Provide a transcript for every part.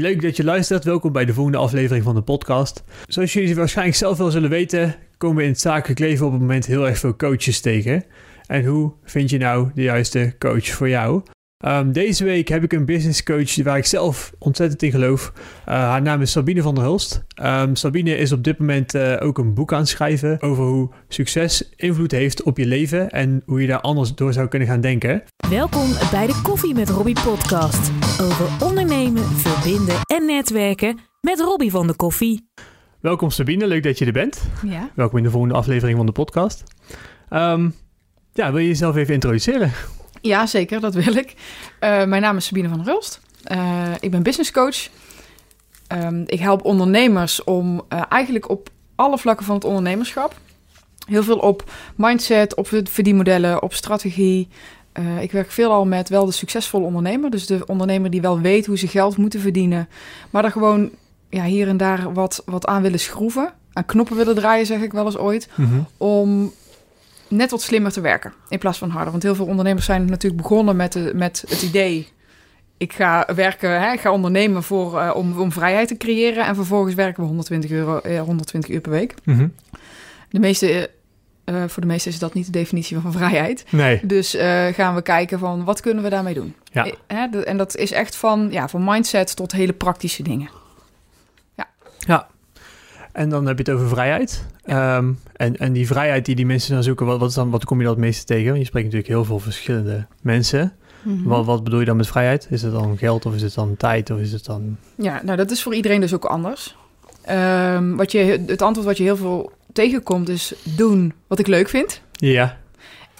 Leuk dat je luistert. Welkom bij de volgende aflevering van de podcast. Zoals jullie waarschijnlijk zelf wel zullen weten, komen we in het zakelijk leven op het moment heel erg veel coaches tegen. En hoe vind je nou de juiste coach voor jou? Um, deze week heb ik een business coach waar ik zelf ontzettend in geloof. Uh, haar naam is Sabine van der Hulst. Um, Sabine is op dit moment uh, ook een boek aan het schrijven over hoe succes invloed heeft op je leven en hoe je daar anders door zou kunnen gaan denken. Welkom bij de Koffie met Robbie podcast over ondernemen, verbinden en netwerken met Robbie van de Koffie. Welkom Sabine, leuk dat je er bent. Ja. Welkom in de volgende aflevering van de podcast. Um, ja, wil je jezelf even introduceren? Ja, zeker, dat wil ik. Uh, mijn naam is Sabine van Rulst. Uh, ik ben business coach. Um, ik help ondernemers om uh, eigenlijk op alle vlakken van het ondernemerschap. Heel veel op mindset, op verdienmodellen, op strategie. ik werk veelal met wel de succesvolle ondernemer. Dus de ondernemer die wel weet hoe ze geld moeten verdienen. Maar daar gewoon ja, hier en daar wat, wat aan willen schroeven. Aan knoppen willen draaien, zeg ik wel eens ooit. Mhm. Mm -hmm. Om net wat slimmer te werken in plaats van harder. Want heel veel ondernemers zijn natuurlijk begonnen met, de, met het idee... ik ga werken, hè, ik ga ondernemen voor, uh, om, om vrijheid te creëren... en vervolgens werken we 120, euro, eh, 120 uur per week. Mm -hmm. De meeste, uh, voor de meesten is dat niet de definitie van vrijheid. Nee. Dus gaan we kijken van wat kunnen we daarmee doen. Ja. Hè, de, en dat is echt van, ja, van mindset tot hele praktische dingen. Ja. Ja. En dan heb je het over vrijheid. Um, en, en die vrijheid die die mensen dan zoeken, wat, wat, is dan, wat kom je dan het meeste tegen? Want je spreekt natuurlijk heel veel verschillende mensen. Mm -hmm. wat, wat bedoel je dan met vrijheid? Is het dan geld of is het dan tijd of is het dan... Ja, nou dat is voor iedereen dus ook anders. Um, wat je, het antwoord wat je heel veel tegenkomt is doen wat ik leuk vind. Ja.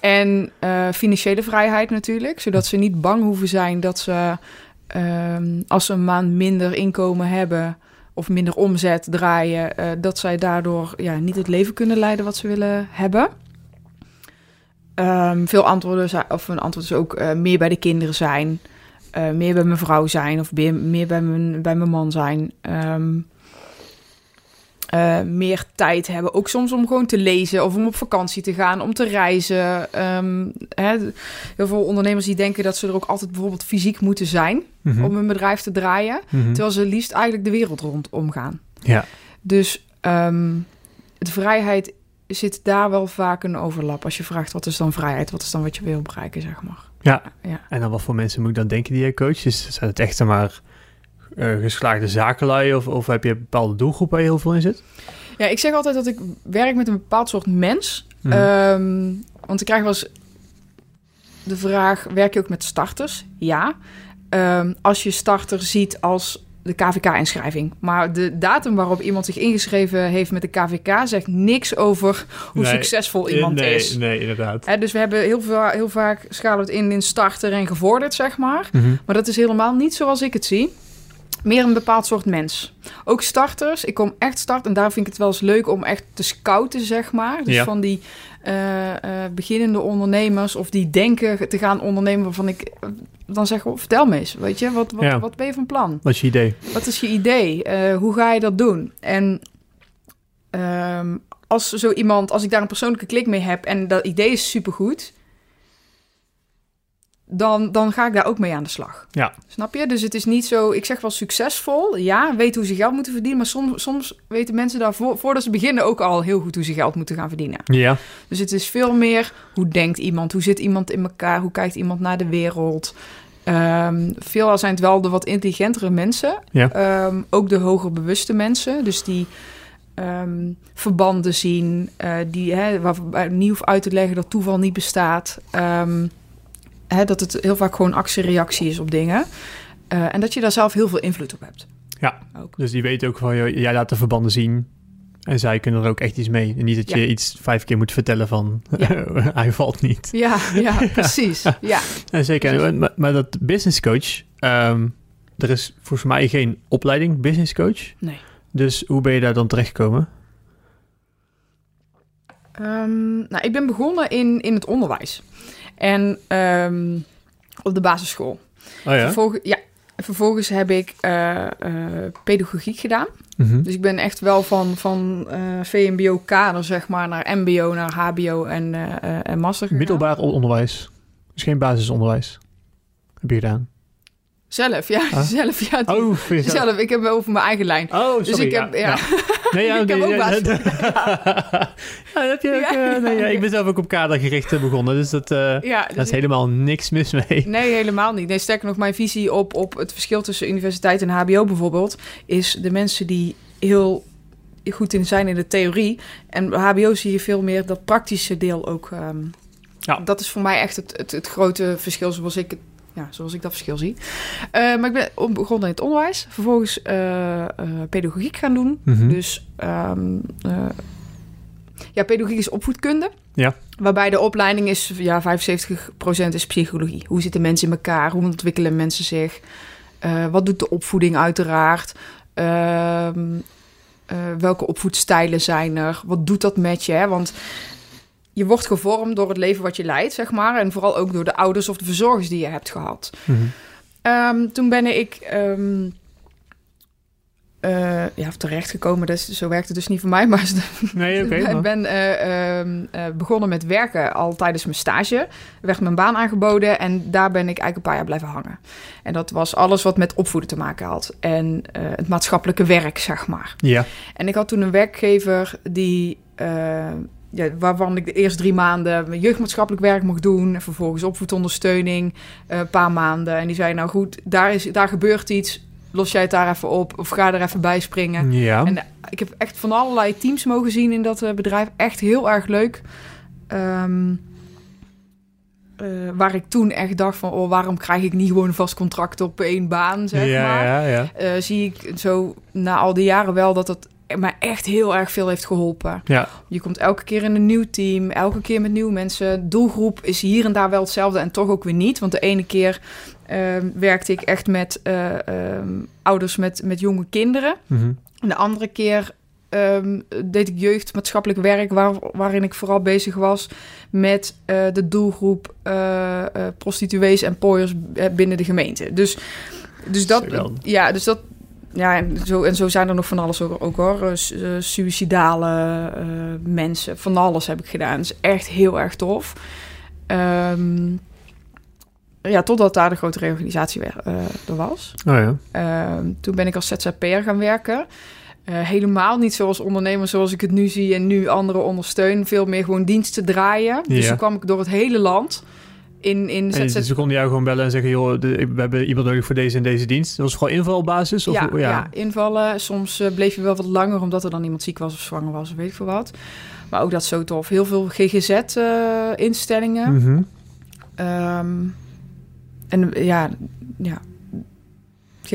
En uh, financiële vrijheid natuurlijk, zodat ze niet bang hoeven zijn dat ze um, als ze een maand minder inkomen hebben of minder omzet draaien, uh, dat zij daardoor ja, niet het leven kunnen leiden wat ze willen hebben. Um, veel antwoorden zijn, of een antwoord is ook uh, meer bij de kinderen zijn, uh, meer bij mijn vrouw zijn of meer, bij, mijn, bij mijn man zijn. Um, meer tijd hebben, ook soms om gewoon te lezen of om op vakantie te gaan, om te reizen. Um, hè, heel veel ondernemers die denken dat ze er ook altijd bijvoorbeeld fysiek moeten zijn Mhm. mm -hmm. om hun bedrijf te draaien, Mm -hmm. terwijl ze liefst eigenlijk de wereld rondom gaan. Ja. Dus um, de vrijheid zit daar wel vaak een overlap. Als je vraagt wat is dan vrijheid, wat is dan wat je wil bereiken, zeg maar. Ja. ja. En dan wat voor mensen moet ik dan denken die je coach? Is, zijn het echt maar geslaagde zakenlui of, of heb je een bepaalde doelgroep waar je heel veel in zit? Ja, ik zeg altijd dat ik werk met een bepaald soort mens. Mhm. Um, want ik krijg wel eens de vraag, werk je ook met starters? Ja. Um, als je starter ziet als de KVK-inschrijving. Maar de datum waarop iemand zich ingeschreven heeft met de KVK... zegt niks over hoe Nee. succesvol iemand nee, is. Nee, inderdaad. Dus we hebben heel, veel, heel vaak schalen het in in starter en gevorderd, zeg maar. Mhm. Maar dat is helemaal niet zoals ik het zie. Meer een bepaald soort mens. Ook starters. Ik kom echt start en daar vind ik het wel eens leuk om echt te scouten, zeg maar. Dus Ja. van die uh, uh, beginnende ondernemers of die denken te gaan ondernemen waarvan ik uh, dan zeg, oh, vertel me eens, weet je, wat, wat, Ja. wat ben je van plan? Wat is je idee? Wat is je idee? Hoe ga je dat doen? En um, als zo iemand, als ik daar een persoonlijke klik mee heb en dat idee is supergoed, dan, dan ga ik daar ook mee aan de slag. Ja. Snap je? Dus het is niet zo, ik zeg wel succesvol, ja, weten hoe ze geld moeten verdienen, maar soms, soms weten mensen daar voor, voordat ze beginnen ook al heel goed hoe ze geld moeten gaan verdienen. Ja. Dus het is veel meer, hoe denkt iemand, hoe zit iemand in elkaar, hoe kijkt iemand naar de wereld. Um, veelal zijn het wel de wat intelligentere mensen, Ja. um, ook de hoger bewuste mensen, dus die um, verbanden zien, uh, die hè, waar, niet hoeft uit te leggen dat toeval niet bestaat. Um, hè, dat het heel vaak gewoon actie-reactie is op dingen. Uh, en dat je daar zelf heel veel invloed op hebt. Ja, ook. dus die weten ook van, joh, jij laat de verbanden zien en zij kunnen er ook echt iets mee. En niet dat je Ja. iets vijf keer moet vertellen van, Ja. hij valt niet. Ja, ja, precies. Ja. Ja, zeker. Maar, maar dat business coach, ehm, er is volgens mij geen opleiding business coach. Nee. Dus hoe ben je daar dan terechtgekomen? Um, nou, ik ben begonnen in, in het onderwijs. En um, op de basisschool. Oh ja? Vervolgens, ja, vervolgens heb ik uh, uh, pedagogiek gedaan. Mhm. Dus ik ben echt wel van, van uh, VMBO-kader, zeg maar, naar MBO, naar HBO en, en master gegaan. Middelbaar onderwijs. Dus geen basisonderwijs. Heb je gedaan? Zelf, ja. Huh? Zelf, ja. Oh. Zelf, ik heb over mijn eigen lijn. Oh, sorry. Dus ik heb, ja. Nee, ja, Ik heb ook ja, baas. heb je ook, Ja. eh, nee, ja, ik ben zelf ook op kadergericht begonnen, dus dat, eh, ja dus is helemaal niks mis mee. Nee, helemaal niet. Nee, sterker nog, mijn visie op, op het verschil tussen universiteit en HBO bijvoorbeeld, is de mensen die heel goed in zijn in de theorie. En HBO zie je veel meer dat praktische deel ook. ehm, Ja. Dat is voor mij echt het, het, het grote verschil zoals ik het. Ja, zoals ik dat verschil zie. Eh, maar ik ben begonnen in het onderwijs. Vervolgens eh, eh, pedagogiek gaan doen. Mhm. Dus ehm, eh, ja, pedagogiek is opvoedkunde. Ja. Waarbij de opleiding is, ja, 75% is psychologie. Hoe zitten mensen in elkaar? Hoe ontwikkelen mensen zich? Wat doet de opvoeding uiteraard? Ehm, eh, welke opvoedstijlen zijn er? Wat doet dat met je? Hè? Want je wordt gevormd door het leven wat je leidt, zeg maar. En vooral ook door de ouders of de verzorgers die je hebt gehad. Mhm. Ehm, toen ben ik ehm eh, ja, terechtgekomen. Dus, zo werkt het dus niet voor mij. Maar Nee, oké. ik ben eh, ehm, eh, begonnen met werken al tijdens mijn stage. Er werd mijn baan aangeboden en daar ben ik eigenlijk een paar jaar blijven hangen. En dat was alles wat met opvoeden te maken had. En het maatschappelijke werk, zeg maar. Ja. En ik had toen een werkgever die... ja, waarvan ik de eerste drie maanden jeugdmaatschappelijk werk mocht doen. En vervolgens opvoedondersteuning, eh, een paar maanden. En die zei, nou goed, daar, is, daar gebeurt iets. Los jij het daar even op of ga er even bij springen. Ja. En eh, ik heb echt van allerlei teams mogen zien in dat eh, bedrijf. Echt heel erg leuk. Ehm, eh, waar ik toen echt dacht van... Oh, waarom krijg ik niet gewoon een vast contract op één baan, zeg ja, maar. ja, zie ik zo na al die jaren wel dat het mij echt heel erg veel heeft geholpen. Ja. Je komt elke keer in een nieuw team, elke keer met nieuwe mensen. Doelgroep is hier en daar wel hetzelfde en toch ook weer niet. Want de ene keer ehm, werkte ik echt met eh, ehm, ouders met, met jonge kinderen. Mhm. En de andere keer ehm, deed ik jeugd maatschappelijk werk, waar, waarin ik vooral bezig was met eh, de doelgroep eh, prostituees en pooiers binnen de gemeente. Dus, dus dat, ja, dus dat, ja, en zo, en zo zijn er nog van alles ook, ook hoor. Eh, eh, suïcidale eh, mensen, van alles heb ik gedaan. Dat is echt heel erg tof. Ehm, ja, totdat daar de grote reorganisatie weer, er was. Oh ja. Ehm, toen ben ik als ZZP'er gaan werken. Helemaal niet zoals ondernemer zoals ik het nu zie en nu anderen ondersteun. Veel meer gewoon diensten draaien. Dus Ja. toen kwam ik door het hele land in, in En ze konden jou gewoon bellen en zeggen, joh, de- we hebben iemand nodig voor deze en deze dienst. Dat was gewoon invalbasis? Of, ja, hoe- ja. invallen. Soms eh, bleef je wel wat langer omdat er dan iemand ziek was of zwanger was of weet ik veel wat. Maar ook dat is zo tof. Heel veel GGZ-instellingen. Mhm. Ehm, en eh, ja,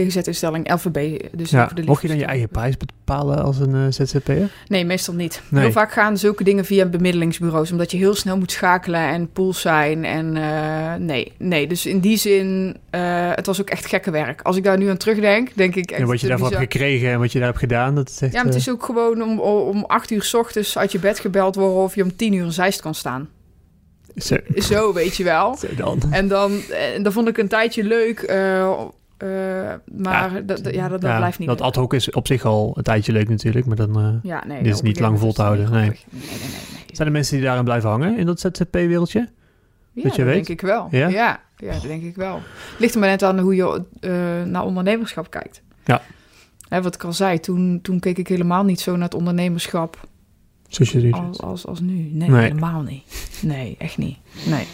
ja. GGZ-instelling, LVB. Dus Ja. de Mocht je dan je eigen prijs bepalen als een eh, ZZP'er? Nee, meestal niet. Nee. Heel vaak gaan zulke dingen via bemiddelingsbureaus, omdat je heel snel moet schakelen en pools zijn. En eh, nee, nee. Dus in die zin, eh, het was ook echt gekke werk. Als ik daar nu aan terugdenk, denk ik echt. En wat je daarvan hebt gekregen en wat je daar hebt gedaan, dat is echt... Ja, maar het is ook gewoon om, om acht uur s ochtends uit je bed gebeld worden of je om tien uur in Zeist kan staan. zo, Zo, weet je wel. dan. En dan, en dat vond ik een tijdje leuk. Eh, maar Ja, dat, dat- ja, dat, dat Ja, blijft niet. Dat ad hoc is op zich al een tijdje leuk natuurlijk, maar dan... eh, ja, nee, dit is niet lang vol te houden. Nee, nee, zijn er mensen die daarin blijven hangen in dat ZZP-wereldje? Ja, Dat je dat weet? denk ik wel. Ja? Ja? Dat denk ik wel. Ligt er maar net aan hoe je eh, naar ondernemerschap kijkt. Ja. Hè, wat ik al zei, toen, toen keek ik helemaal niet zo naar het ondernemerschap Zoals je als, als, als nu. Nee, Nee. helemaal niet. Nee, echt niet. Nee.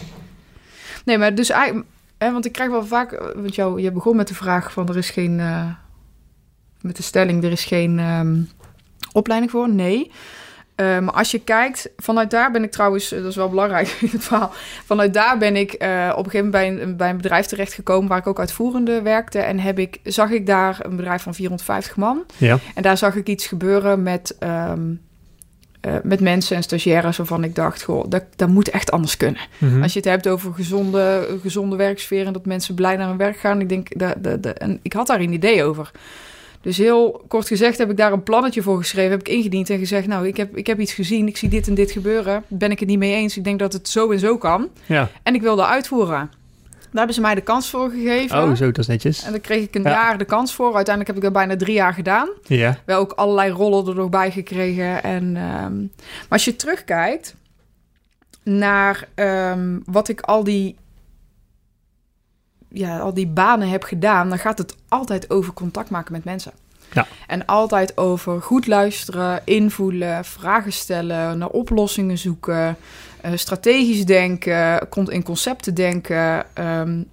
Nee, maar dus eigenlijk... Hè, want ik krijg wel vaak... eh, Want jou, je begon met de vraag van er is geen... eh, met de stelling, er is geen ehm, opleiding voor. Nee. Eh, maar als je kijkt, vanuit daar ben ik trouwens, dat is wel belangrijk in het verhaal. Vanuit daar ben ik op een gegeven moment bij een, bij een bedrijf terechtgekomen waar ik ook uitvoerende werkte. En heb ik, zag ik daar een bedrijf van 450 man. Ja. En daar zag ik iets gebeuren met, ehm, eh, met mensen en stagiaires waarvan ik dacht, goh, dat, dat moet echt anders kunnen. Mhm. Als je het hebt over gezonde, gezonde werksfeer en dat mensen blij naar hun werk gaan. Ik denk, dat, dat, dat- en ik had daar een idee over. Dus heel kort gezegd heb ik daar een plannetje voor geschreven. Heb ik ingediend en gezegd, nou, ik heb, ik heb iets gezien. Ik zie dit en dit gebeuren. Ben ik het niet mee eens. Ik denk dat het zo en zo kan. Ja. En ik wil dat uitvoeren. Daar hebben ze mij de kans voor gegeven. Oh, zo, dat is netjes. En daar kreeg ik een Ja. jaar de kans voor. Uiteindelijk heb ik dat bijna drie jaar gedaan. Ja. Wel ook allerlei rollen er nog bij gekregen. En, ehm, maar als je terugkijkt naar ehm, wat ik al die ja, al die banen heb gedaan, dan gaat het altijd over contact maken met mensen. Ja. En altijd over goed luisteren, invoelen, vragen stellen, naar oplossingen zoeken, eh, strategisch denken, in concepten denken. Ehm,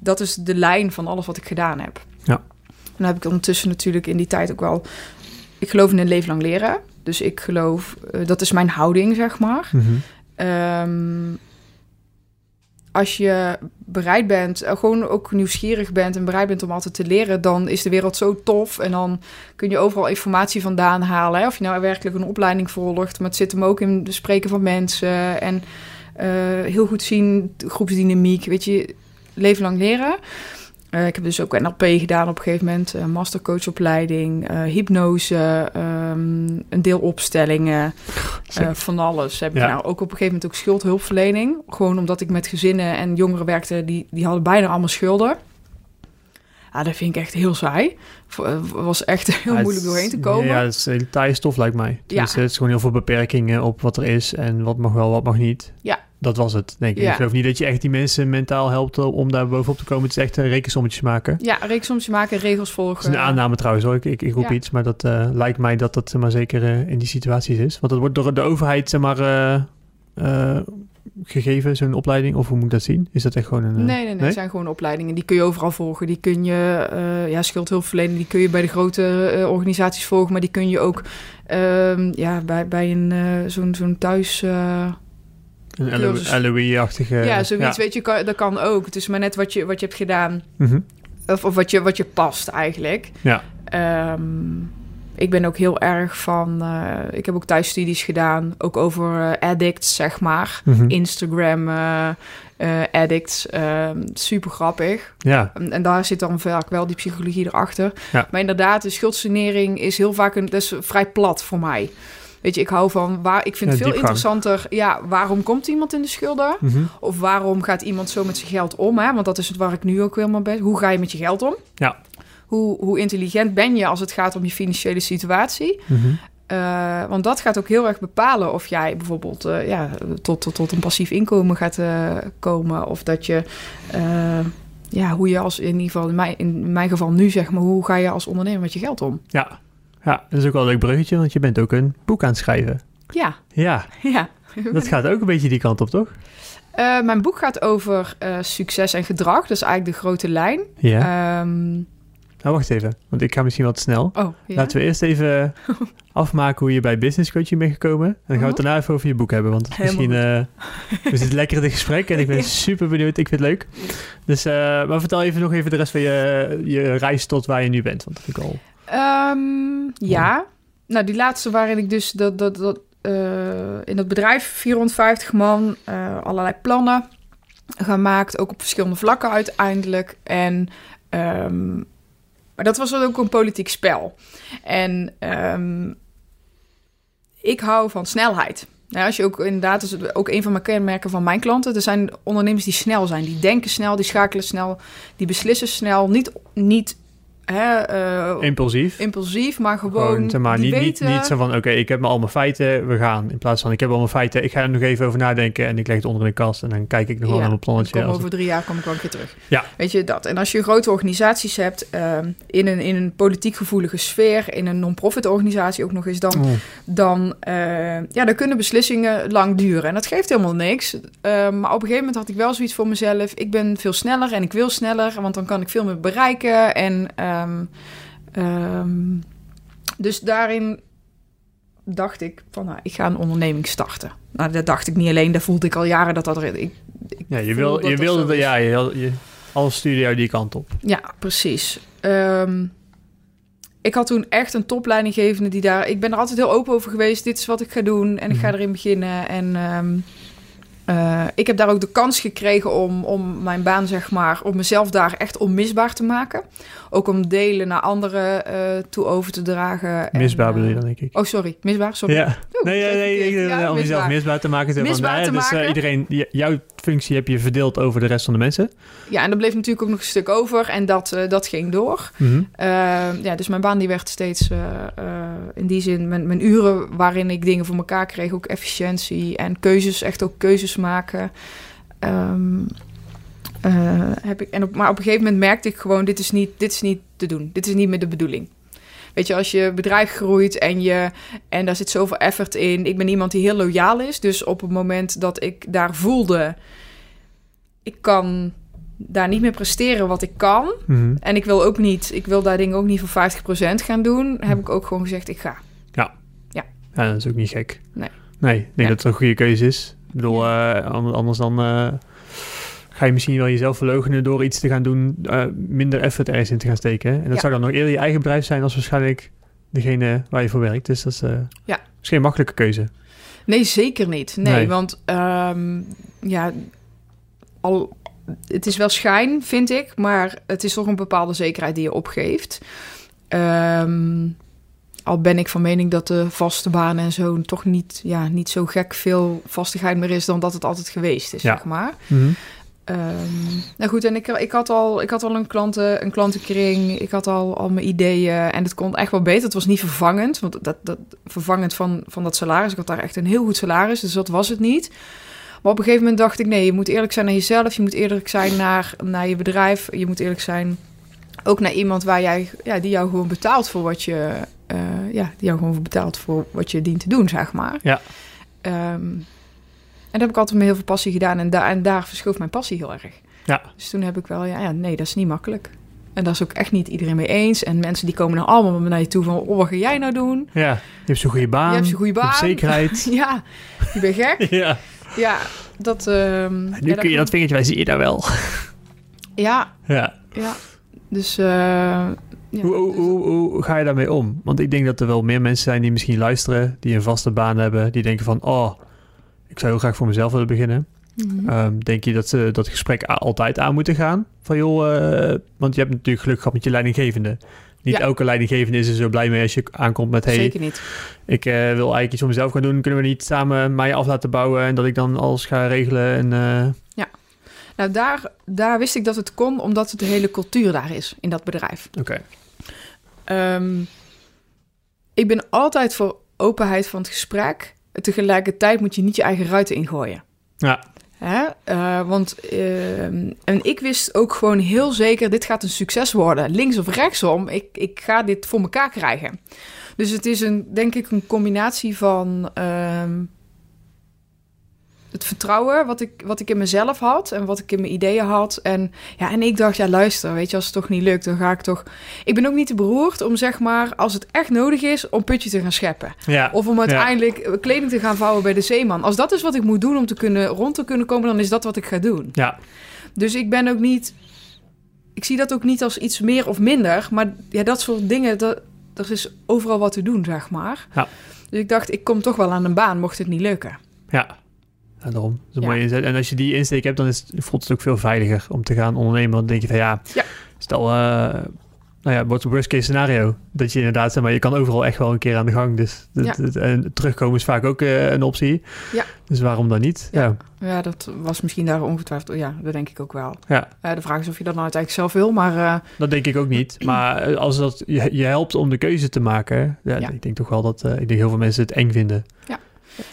dat is de lijn van alles wat ik gedaan heb. Ja. En dan heb ik ondertussen natuurlijk in die tijd ook wel... Ik geloof in een leven lang leren. Dus ik geloof, eh, dat is mijn houding, zeg maar. Ehm, als je bereid bent, eh, gewoon ook nieuwsgierig bent en bereid bent om altijd te leren, dan is de wereld zo tof. En dan kun je overal informatie vandaan halen. Hè? Of je nou werkelijk een opleiding volgt, maar het zit hem ook in het spreken van mensen. En eh, heel goed zien, groepsdynamiek, weet je, leven lang leren. Eh, ik heb dus ook NLP gedaan op een gegeven moment, uh, mastercoachopleiding, eh, hypnose, ehm, een deel opstellingen, eh, van alles. Heb ik Ja. nou ook op een gegeven moment ook schuldhulpverlening. Gewoon omdat ik met gezinnen en jongeren werkte, die, die hadden bijna allemaal schulden. Ja, dat vind ik echt heel saai. Eh, was echt heel Ja, moeilijk doorheen te komen. Ja, het is heel taai stof lijkt mij. Tenminste, Het is gewoon heel veel beperkingen op wat er is en wat mag wel, wat mag niet. Ja. Dat was het, denk ik. Ja. Ik geloof niet dat je echt die mensen mentaal helpt om daar bovenop te komen. Het is echt een rekensommetjes maken. Ja, reeksoms maken, regels volgen. Het is een aanname trouwens hoor. Ik, ik, ik roep Ja. iets, maar dat eh, lijkt mij dat dat maar, zeker eh, in die situaties is. Want dat wordt door de overheid zeg maar, eh, gegeven, zo'n opleiding. Of hoe moet ik dat zien? Is dat echt gewoon een... eh, Nee, nee, nee, Het zijn gewoon opleidingen. Die kun je overal volgen. Die kun je, ja, schuldhulpverlening, die kun je bij de grote organisaties volgen. Maar die kun je ook ehm, ja, bij, bij een, zo'n, zo'n thuis... Een. LOE-achtige... ja, zoiets, weet je, kan, dat kan ook. Het is maar net wat je, wat je hebt gedaan. Mhm. Of, of wat, je, wat je past eigenlijk. Ja. Ehm, ik ben ook heel erg van... eh, ik heb ook thuisstudies gedaan. Ook over eh, addicts, zeg maar. Mhm. Instagram eh, addicts. ehm, super grappig. Ja, En, en daar zit dan vaak wel die psychologie erachter. Ja. Maar inderdaad, de schuldsanering is heel vaak een, dat is vrij plat voor mij. Weet je, ik hou van waar. Ik vind Ja, veel diepgang. interessanter. Ja, waarom komt iemand in de schulden? Mhm. Of waarom gaat iemand zo met zijn geld om? Hè? Want dat is het waar ik nu ook helemaal bij. Hoe ga je met je geld om? Ja. Hoe, hoe intelligent ben je als het gaat om je financiële situatie? Eh, want dat gaat ook heel erg bepalen of jij bijvoorbeeld eh, ja, tot, tot, tot een passief inkomen gaat eh, komen. Of dat je, ja, hoe je als in ieder geval, in mijn, in mijn geval nu zeg maar, hoe ga je als ondernemer met je geld om? ja. Ja, dat is ook wel een leuk bruggetje, want je bent ook een boek aan het schrijven. Ja, Ja, ja. dat gaat ook een beetje die kant op, toch? Eh, mijn boek gaat over eh, succes en gedrag. Dat is eigenlijk de grote lijn. Ja. Ehm, Nou, wacht even, want ik ga misschien wat snel. oh, ja. Laten we eerst even afmaken hoe je bij business coaching bent gekomen. En dan gaan we het daarna even over je boek hebben. Want het is misschien eh we zitten lekker in het gesprek en ik ben Ja. super benieuwd. Ik vind het leuk. Dus, eh, maar vertel even nog even de rest van je, je reis tot waar je nu bent. Want dat vind ik al... Ehm, ja. Nou, die laatste waarin ik dus dat, dat, dat, eh, in dat bedrijf 450 man eh, allerlei plannen gemaakt, ook op verschillende vlakken uiteindelijk. En ehm, maar dat was ook een politiek spel. En ehm, ik hou van snelheid. Nou, als je ook inderdaad, dat is ook een van mijn kenmerken van mijn klanten. Er zijn ondernemers die snel zijn, die denken snel, die schakelen snel, die beslissen snel. Niet, niet hè, eh, Impulsief. impulsief, maar gewoon, maar, niet, weten... niet, niet zo van, oké, ik heb me al mijn feiten, we gaan. In plaats van, ik heb al mijn feiten, ik ga er nog even over nadenken en ik leg het onder in de kast en dan kijk ik nog wel Ja, naar mijn plannetje. Kom over drie jaar kom ik wel een keer terug. Ja. Weet je dat? En als je grote organisaties hebt ehm, in, een, in een politiek gevoelige sfeer, in een non-profit organisatie ook nog eens, dan, Oh, dan, eh, ja, dan kunnen beslissingen lang duren. En dat geeft helemaal niks. Ehm, maar op een gegeven moment had ik wel zoiets voor mezelf. Ik ben veel sneller en ik wil sneller, want dan kan ik veel meer bereiken. En ehm, ehm, dus daarin dacht ik van, nou, ik ga een onderneming starten. Nou, dat dacht ik niet alleen, dat voelde ik al jaren dat dat er... Ik, ik ja, je, wil, dat je wilde, de- ja, je, je, alles stuurde jou die kant op. Ja, precies. Ehm, ik had toen echt een topleidinggevende die daar... Ik ben er altijd heel open over geweest. Dit is wat ik ga doen en ik ga Mhm. erin beginnen. En eh, ik heb daar ook de kans gekregen om, om mijn baan, zeg maar... om mezelf daar echt onmisbaar te maken. Ook om delen naar anderen eh, toe over te dragen. En, Misbaar bedoel je eh, dan, denk ik. Oh, sorry. Misbaar? Sorry. Ja. Oeh, Nee, nee, nee, Ja, om jezelf misbaar. te maken. van, Misbaar te dus eh, maken. iedereen, jouw functie heb je verdeeld over de rest van de mensen. Ja, en er bleef natuurlijk ook nog een stuk over. En dat, dat ging door. Mhm. Uh, ja, dus mijn baan die werd steeds in die zin mijn, mijn uren waarin ik dingen voor elkaar kreeg, ook efficiëntie en keuzes, echt ook keuzes maken. Um, eh, heb ik, en op, maar op een gegeven moment merkte ik gewoon, dit is, niet, dit is niet te doen. Dit is niet meer de bedoeling. Weet je, als je bedrijf groeit en, je, en daar zit zoveel effort in. Ik ben iemand die heel loyaal is. Dus op het moment dat ik daar voelde... ik kan daar niet meer presteren wat ik kan... Mhm. en ik wil ook niet... ik wil daar dingen ook niet voor 50% gaan doen... Heb ik ook gewoon gezegd, ik ga. Ja, dat is ook niet gek. Nee. Nee, ik denk dat het een goede keuze is. Ik bedoel, eh, an- anders dan eh, ga je misschien wel jezelf verloochenen door iets te gaan doen, eh, minder effort ergens in te gaan steken. En dat Ja. zou dan nog eerder je eigen bedrijf zijn als waarschijnlijk degene waar je voor werkt. Dus dat is, eh, Ja. is geen makkelijke keuze. Nee, zeker niet. Nee, Nee. want ehm, ja, al, het is wel schijn, vind ik, maar het is toch een bepaalde zekerheid die je opgeeft. Ehm, al ben ik van mening dat de vaste banen en zo toch niet, ja, niet zo gek veel vastigheid meer is dan dat het altijd geweest is, Ja. zeg maar. Mhm. Ehm, nou goed, en ik, ik, had al, ik had al een, klanten, een klantenkring, ik had al, al mijn ideeën en het kon echt wel beter. Het was niet vervangend, want dat, dat, vervangend van, van dat salaris. Ik had daar echt een heel goed salaris, dus dat was het niet. Maar op een gegeven moment dacht ik, nee, je moet eerlijk zijn naar jezelf. Je moet eerlijk zijn naar, naar je bedrijf. Je moet eerlijk zijn ook naar iemand waar jij, ja, die jou gewoon betaalt voor wat je, eh, ja, die jou gewoon betaalt voor wat je dient te doen, zeg maar. Ja. Ehm, dat heb ik altijd met heel veel passie gedaan. En, daar en daar verschoof mijn passie heel erg. Ja. Dus toen heb ik wel, ja, ja, nee, dat is niet makkelijk. En daar is ook echt niet iedereen mee eens. En mensen die komen dan allemaal naar je toe van, oh, wat ga jij nou doen? Ja, je hebt zo'n goede baan. Je hebt zo'n goede baan. zekerheid. Ja, je bent gek. ja. Ja, dat... ehm, Nu ja, kun je dat vingertje, wij zie je daar wel. Ja, ja. ja. Dus... eh, ja, Hoe, hoe, dus- hoe, hoe ga je daarmee om? Want ik denk dat er wel meer mensen zijn die misschien luisteren, die een vaste baan hebben, die denken van, oh, ik zou heel graag voor mezelf willen beginnen. Mhm. Ehm, denk je dat ze dat gesprek altijd aan moeten gaan? Van joh, eh, want je hebt natuurlijk geluk gehad met je leidinggevende. Niet Ja. elke leidinggevende is er zo blij mee als je aankomt met, hey, Zeker niet. ik eh, wil eigenlijk iets voor mezelf gaan doen. Kunnen we niet samen mij af laten bouwen en dat ik dan alles ga regelen? En, eh, Nou, daar, daar wist ik dat het kon, omdat het de hele cultuur daar is, in dat bedrijf. Oké, Ehm, ik ben altijd voor openheid van het gesprek. Tegelijkertijd moet je niet je eigen ruiten ingooien. ja, Hè? Eh, want ehm, en ik wist ook gewoon heel zeker, dit gaat een succes worden. Links of rechtsom, ik, ik ga dit voor elkaar krijgen. Dus het is een, denk ik een combinatie van ehm, het vertrouwen wat ik, wat ik in mezelf had en wat ik in mijn ideeën had. En, ja, en ik dacht, ja luister, weet je, als het toch niet lukt, dan ga ik toch... Ik ben ook niet te beroerd om zeg maar, als het echt nodig is, om putje te gaan scheppen. ja. Of om uiteindelijk kleding te gaan vouwen bij de zeeman. Als dat is wat ik moet doen om te kunnen, rond te kunnen komen, dan is dat wat ik ga doen. ja. Dus ik ben ook niet. Ik zie dat ook niet als iets meer of minder. Maar ja, dat soort dingen, dat, er is overal wat te doen, zeg maar. Ja. Dus ik dacht, ik kom toch wel aan een baan, mocht het niet lukken. Ja. Ja, daarom. Dat is een Ja. mooie inzet. En als je die insteek hebt, dan is, voelt het ook veel veiliger om te gaan ondernemen. Want dan denk je van ja, Ja. stel, eh nou ja, wordt het worst case scenario. Dat je inderdaad, zeg maar, je kan overal echt wel een keer aan de gang. Dus dat- Ja. dat- en terugkomen is vaak ook eh, een optie. Ja. Dus waarom dan niet? Ja. Ja. Dat was misschien daar ongetwijfeld. Ja, dat denk ik ook wel. Ja. Eh, de vraag is of je dat nou uiteindelijk zelf wil, maar Dat denk ik ook niet. Maar als dat je, je helpt om de keuze te maken, ja, Ja. ik denk toch wel dat ik denk heel veel mensen het eng vinden. Ja,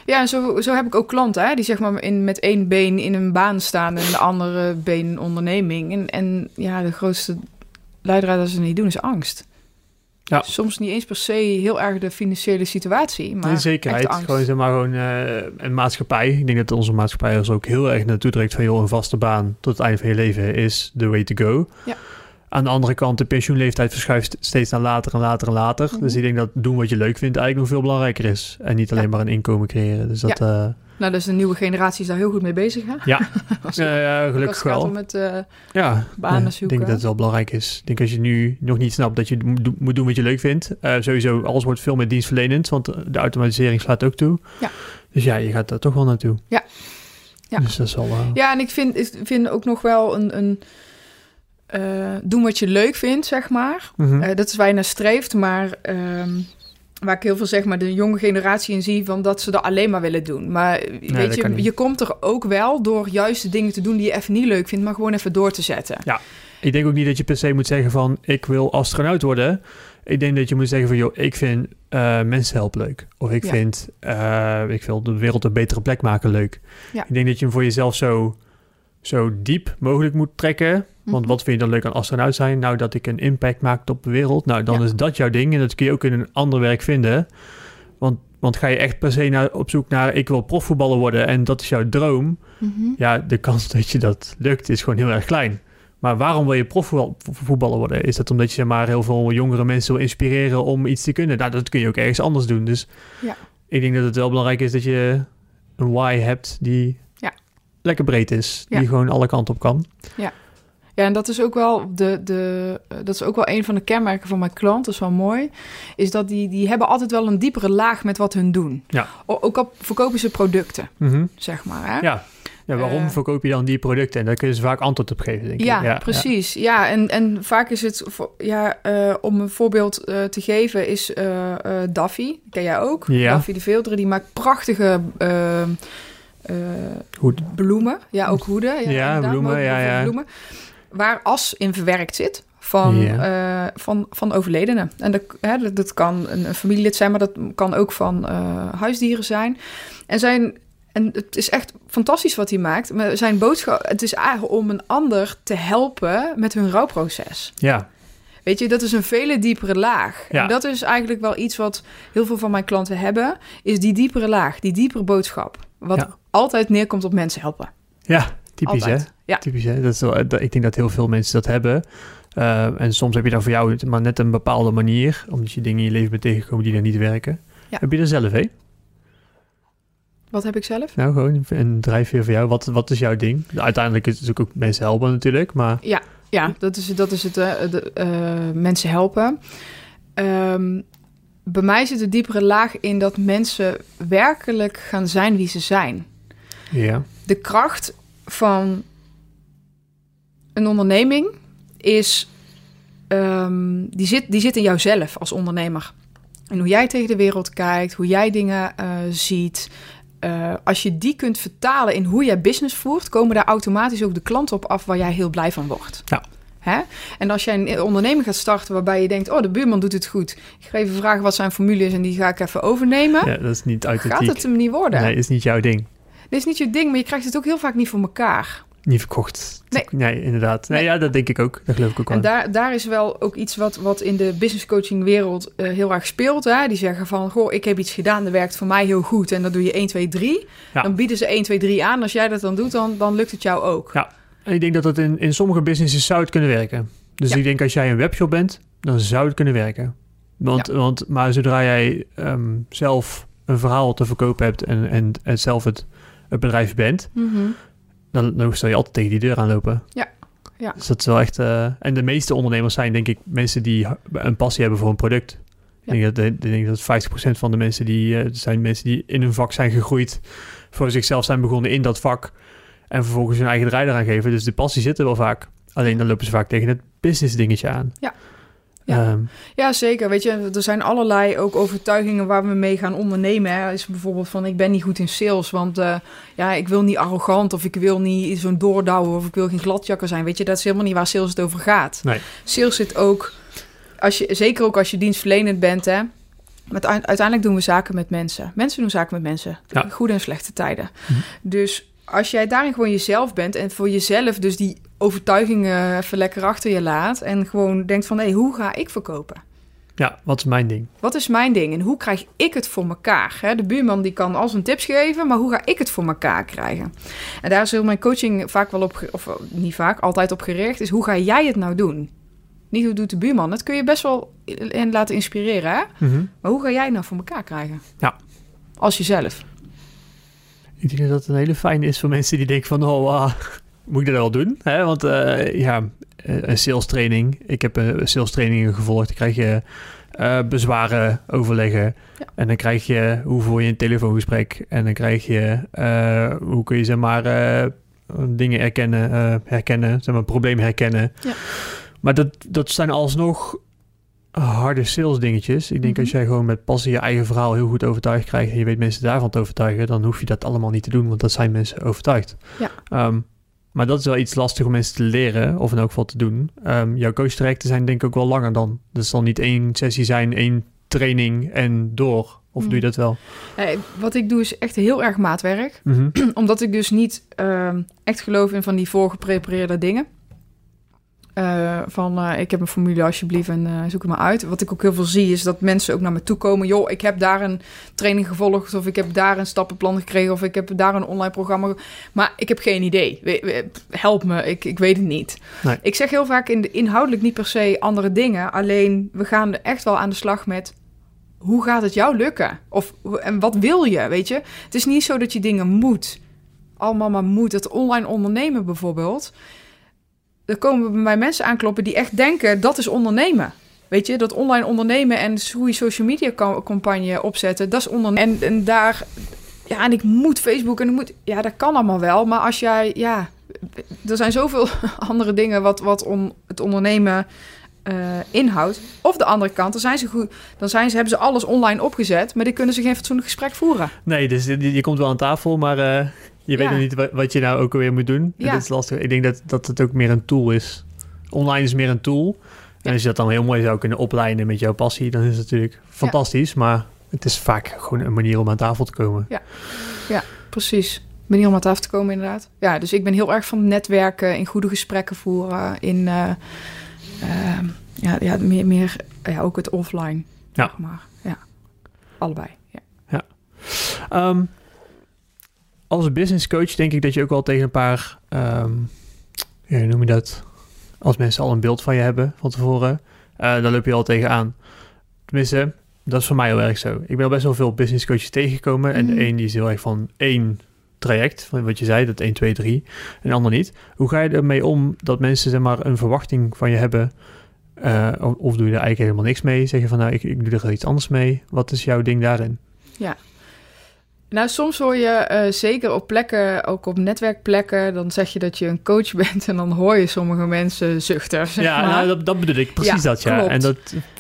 en zo, zo heb ik ook klanten hè, die zeg maar in, met één been in een baan staan en de andere been een onderneming. En, en ja, de grootste leidraad dat ze niet doen is angst. Ja. Soms niet eens per se heel erg de financiële situatie, maar zekerheid, gewoon zeg maar gewoon eh, een maatschappij. Ik denk dat onze maatschappij ons ook heel erg naartoe trekt van joh, een vaste baan tot het einde van je leven is the way to go. Ja. Aan de andere kant, de pensioenleeftijd verschuift steeds naar later en later en later. Mhm. Dus ik denk dat doen wat je leuk vindt eigenlijk nog veel belangrijker is. En niet alleen Ja. maar een inkomen creëren. Dus dat, ja, Nou, dus de nieuwe generatie is daar heel goed mee bezig, hè? ja. Als ja, gelukkig wel. om het, eh, Ja, banen ja, ik denk dat het wel belangrijk is. Ik denk als je nu nog niet snapt dat je moet doen- moet doen wat je leuk vindt. eh, sowieso, alles wordt veel meer dienstverlenend, want de automatisering slaat ook toe. Ja. Dus ja, je gaat daar toch wel naartoe. Ja. Ja. Dus dat is wel... eh, Ja, en ik vind, ik vind ook nog wel een... een eh, doen wat je leuk vindt, zeg maar. mhm. Eh, dat is waar je naar streeft, maar ehm, waar ik heel veel zeg maar de jonge generatie in zie van dat ze dat alleen maar willen doen. Maar eh, weet je, je komt er ook wel door juist de dingen te doen die je even niet leuk vindt, maar gewoon even door te zetten. Ik denk ook niet dat je per se moet zeggen van... ik wil astronaut worden. Ik denk dat je moet zeggen van... joh, ik vind eh, mensen helpen leuk. Of ik Ja. vind... ik wil de wereld een betere plek maken leuk. Ja. Ik denk dat je hem voor jezelf zo zo diep mogelijk moet trekken. Want Mhm. wat vind je dan leuk aan astronaut zijn? Nou, dat ik een impact maak op de wereld. Nou, dan Ja. is dat jouw ding. En dat kun je ook in een ander werk vinden. Want, want ga je echt per se naar, op zoek naar... ik wil profvoetballer worden en dat is jouw droom... Mhm. ja, de kans dat je dat lukt is gewoon heel erg klein. Maar waarom wil je profvoetballer worden? Is dat omdat je zeg maar, heel veel jongere mensen wil inspireren om iets te kunnen? Nou, dat kun je ook ergens anders doen. Dus Ja. ik denk dat het wel belangrijk is dat je een why hebt die. Lekker breed is. Ja. Die gewoon alle kanten op kan. Ja, en dat is ook wel de, de eh, dat is ook wel een van de kenmerken van mijn klant. Dat is wel mooi. Is dat die, die hebben altijd wel een diepere laag met wat hun doen. Ja. O- Ook al verkopen ze producten, Mhm. zeg maar. Hè? Ja. ja, waarom Eh. verkoop je dan die producten? En daar kun je ze vaak antwoord op geven, denk ik. Ja, precies. Ja, en, en vaak is het, voor- ja, eh, om een voorbeeld te geven, is Daffy. Ken jij ook? Ja. Daffy de Veelderen, die maakt prachtige. Bloemen. Ja, ook hoeden. Ja, bloemen, ja, ja. bloemen. Waar as in verwerkt zit van, eh, van, van overledenen. En dat, hè, dat, dat kan een, een familielid zijn, maar dat kan ook van eh, huisdieren zijn. En zijn... En het is echt fantastisch wat hij maakt. Maar zijn boodschap, het is eigenlijk om een ander te helpen met hun rouwproces. Ja, Weet je, dat is een vele diepere laag. Ja. En dat is eigenlijk wel iets wat heel veel van mijn klanten hebben, is die diepere laag, die diepere boodschap. Wat Ja. Altijd neerkomt op mensen helpen. ja typisch hè? Ja. Typisch, hè? Dat is wel, dat- ik denk dat heel veel mensen dat hebben. Uh, en soms heb je dan voor jou maar net een bepaalde manier, omdat je dingen in je leven bent tegengekomen die dan niet werken. Ja. Heb je er zelf, hè? Wat heb ik zelf? Nou, gewoon een drijfveer voor jou. Wat, wat is jouw ding? Uiteindelijk is het ook mensen helpen natuurlijk, maar Ja, dat is, dat is het. eh, de, eh, mensen helpen. Ehm, bij mij zit de diepere laag in dat mensen werkelijk gaan zijn wie ze zijn. Ja. De kracht van een onderneming is. ehm, die, zit, die zit in jouzelf als ondernemer. En hoe jij tegen de wereld kijkt, hoe jij dingen eh, ziet. Eh, als je die kunt vertalen in hoe jij business voert, komen daar automatisch ook de klanten op af waar jij heel blij van wordt. Ja. Hè? En als jij een onderneming gaat starten waarbij je denkt: Oh, de buurman doet het goed. Ik ga even vragen wat zijn formule is en die ga ik even overnemen. ja, dat is niet Gaat authentiek. het hem niet worden? Nee, is niet jouw ding. Dit is niet je ding, maar je krijgt het ook heel vaak niet voor elkaar. Niet verkocht. Nee. Nee, inderdaad. Nee, Nee. ja, dat denk ik ook. Dat geloof ik ook wel. En daar, daar is wel ook iets wat, wat in de business coaching wereld eh, heel erg speelt. Hè? Die zeggen van, goh, ik heb iets gedaan, dat werkt voor mij heel goed. En dat doe je 1, 2, 3. Ja. Dan bieden ze 1, 2, 3 aan. Als jij dat dan doet, dan, dan lukt het jou ook. Ja. En ik denk dat dat in, in sommige businesses zou het kunnen werken. Dus Ja. ik denk als jij een webshop bent, dan zou het kunnen werken. Want, want maar zodra jij ehm, zelf een verhaal te verkopen hebt en, en, en zelf het, het bedrijf bent, Mhm. dan, dan zal je altijd tegen die deur aanlopen. Ja. Ja. Dus dat is wel echt... eh, en de meeste ondernemers zijn denk ik mensen die een passie hebben voor een product. Ja. Ik denk dat, ik denk dat 50% van de mensen die eh, zijn mensen die in een vak zijn gegroeid, voor zichzelf zijn begonnen in dat vak en vervolgens hun eigen draai eraan geven. Dus de passie zit er wel vaak. Alleen dan lopen ze vaak tegen het business dingetje aan. Ja. Ja. Ehm, Ja, zeker. Weet je, er zijn allerlei ook overtuigingen waar we mee gaan ondernemen. Hè. Is bijvoorbeeld van, ik ben niet goed in sales, want eh, ja, ik wil niet arrogant of ik wil niet zo'n doordouwen of ik wil geen gladjakker zijn. Weet je, dat is helemaal niet waar sales het over gaat. Nee. Sales zit ook, als je, zeker ook als je dienstverlenend bent, hè. Met, uiteindelijk doen we zaken met mensen. Mensen doen zaken met mensen. Ja. Goede en slechte tijden. Mhm. Dus als jij daarin gewoon jezelf bent en voor jezelf dus die overtuigingen even lekker achter je laat en gewoon denkt van, hé, hoe ga ik verkopen? ja, wat is mijn ding? Wat is mijn ding en hoe krijg ik het voor elkaar? Hè, De buurman die kan al zijn tips geven, maar hoe ga ik het voor elkaar krijgen? En daar is heel mijn coaching vaak wel op, of eh, niet vaak, altijd op gericht, is hoe ga jij het nou doen? Niet hoe doet de buurman. Dat kun je best wel laten inspireren, hè? Mhm. Maar hoe ga jij het nou voor elkaar krijgen? Ja. Als jezelf. Ik denk dat dat een hele fijne is voor mensen die denken van, oh, ah, moet ik dat wel doen? Hè? Want eh, ja, eh, een sales training. Ik heb een sales trainingen gevolgd. Dan krijg je eh, bezwaren overleggen. Ja. En dan krijg je hoe voer je een telefoongesprek. En dan krijg je eh, hoe kun je zeg maar eh, dingen herkennen, eh, herkennen, zeg maar problemen herkennen. Ja. Maar dat, dat zijn alsnog harde sales dingetjes. Ik denk Mhm. als jij gewoon met passie je eigen verhaal heel goed overtuigd krijgt en je weet mensen daarvan te overtuigen, dan hoef je dat allemaal niet te doen, want dat zijn mensen overtuigd. Ja. Ehm, maar dat is wel iets lastig om mensen te leren, of in elk geval te doen. Ehm, jouw coach trajecten zijn denk ik ook wel langer dan. Dat zal niet één sessie zijn, één training en door. Of doe je dat wel? Wat ik doe is echt heel erg maatwerk. Mhm. Omdat ik dus niet ehm, echt geloof in van die voorgeprepareerde dingen. Eh, van eh, ik heb een formule alsjeblieft en eh, zoek het maar uit. Wat ik ook heel veel zie is dat mensen ook naar me toe komen. Joh, ik heb daar een training gevolgd of ik heb daar een stappenplan gekregen of ik heb daar een online programma. Maar ik heb geen idee. We- we- Help me, ik, ik weet het niet. Nee. Ik zeg heel vaak in de, inhoudelijk niet per se andere dingen. Alleen we gaan echt wel aan de slag met hoe gaat het jou lukken? Of en wat wil je, weet je? Het is niet zo dat je dingen moet. Allemaal maar moet. Het online ondernemen bijvoorbeeld. Er komen bij mij mensen aankloppen die echt denken dat is ondernemen. Weet je, dat online ondernemen en hoe je social media ca- campagne opzetten, dat is ondernemen. En, en daar, ja, en ik moet Facebook en ik moet, ja, dat kan allemaal wel. Maar als jij, ja, er zijn zoveel andere dingen wat, wat om het ondernemen eh, inhoudt. Of de andere kant, dan zijn ze goed, dan zijn ze, hebben ze alles online opgezet, maar die kunnen ze geen fatsoenlijk gesprek voeren. Nee, dus je, je komt wel aan tafel, maar eh, je weet Ja. nog niet wat, wat je nou ook alweer moet doen. En Ja. dat is lastig. Ik denk dat, dat het ook meer een tool is. Online is meer een tool. En Ja. als je dat dan heel mooi zou kunnen opleiden met jouw passie, dan is het natuurlijk fantastisch. Maar het is vaak gewoon een manier om aan tafel te komen. Precies. Manier om aan tafel te komen, inderdaad. Ja, dus ik ben heel erg van netwerken, in goede gesprekken voeren, in eh, ja, ja, meer, meer ja, ook het offline. Ja. Maar. Ja. Allebei. Ja. Ehm, als business coach denk ik dat je ook wel tegen een paar, ehm, ja, hoe noem je dat? Als mensen al een beeld van je hebben van tevoren, eh dan loop je al tegenaan. Tenminste, dat is voor mij heel erg zo. Ik ben al best wel veel business coaches tegengekomen. En de Mhm. een die is heel erg van één traject, van wat je zei, dat 1, 2, 3. En de ander niet. Hoe ga je ermee om dat mensen zeg maar een verwachting van je hebben? Eh, of, of doe je er eigenlijk helemaal niks mee? Zeg je van nou, ik, ik doe er iets anders mee. Wat is jouw ding daarin? Nou, soms hoor je eh, zeker op plekken, ook op netwerkplekken, dan zeg je dat je een coach bent en dan hoor je sommige mensen zuchten. Zeg ja, maar. nou, dat, dat bedoel ik. Precies Ja, dat, ja. klopt. En dat,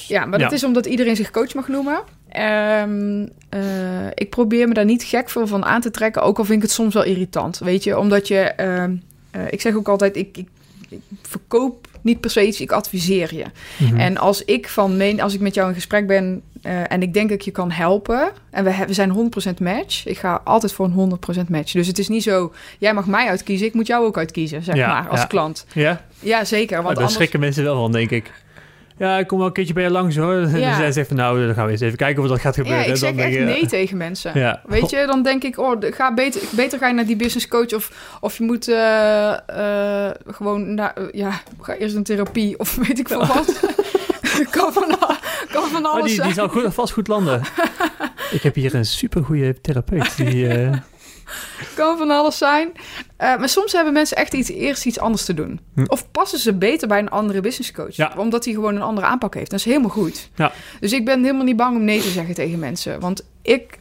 Ja, maar dat Ja. is omdat iedereen zich coach mag noemen. Ehm, eh, ik probeer me daar niet gek veel van aan te trekken, ook al vind ik het soms wel irritant. Weet je, omdat je, ehm, eh, ik zeg ook altijd, ik, ik, ik verkoop niet per se iets, ik adviseer je. Mhm. En als ik van meen, als ik met jou in gesprek ben eh, en ik denk dat ik je kan helpen, en we, we zijn 100% match, ik ga altijd voor een 100% match. Dus het is niet zo, jij mag mij uitkiezen, ik moet jou ook uitkiezen, zeg Ja, maar, als ja. klant. ja, Ja, zeker. want daar anders... schrikken mensen wel van, denk ik. Ja, ik kom wel een keertje bij je langs hoor. En Ja. dan zei ze van nou, dan gaan we eens even kijken of dat gaat gebeuren. Ja, ik zeg dan echt je, nee tegen mensen. Ja. Weet je, dan denk ik, oh, ga beter, beter ga je naar die business coach of, of je moet eh, eh, gewoon naar, eh, ja, ga eerst een therapie of weet ik veel wat. kan, van, kan van Oh, alles die, die zal goed, vast goed landen. ik heb hier een supergoeie therapeut. Die, kan van alles zijn. Eh, maar soms hebben mensen echt iets, eerst iets anders te doen. Hm. Of passen ze beter bij een andere business coach. Ja. Omdat hij gewoon een andere aanpak heeft. Dat is helemaal goed. Ja. Dus ik ben helemaal niet bang om nee te zeggen tegen mensen. Want ik,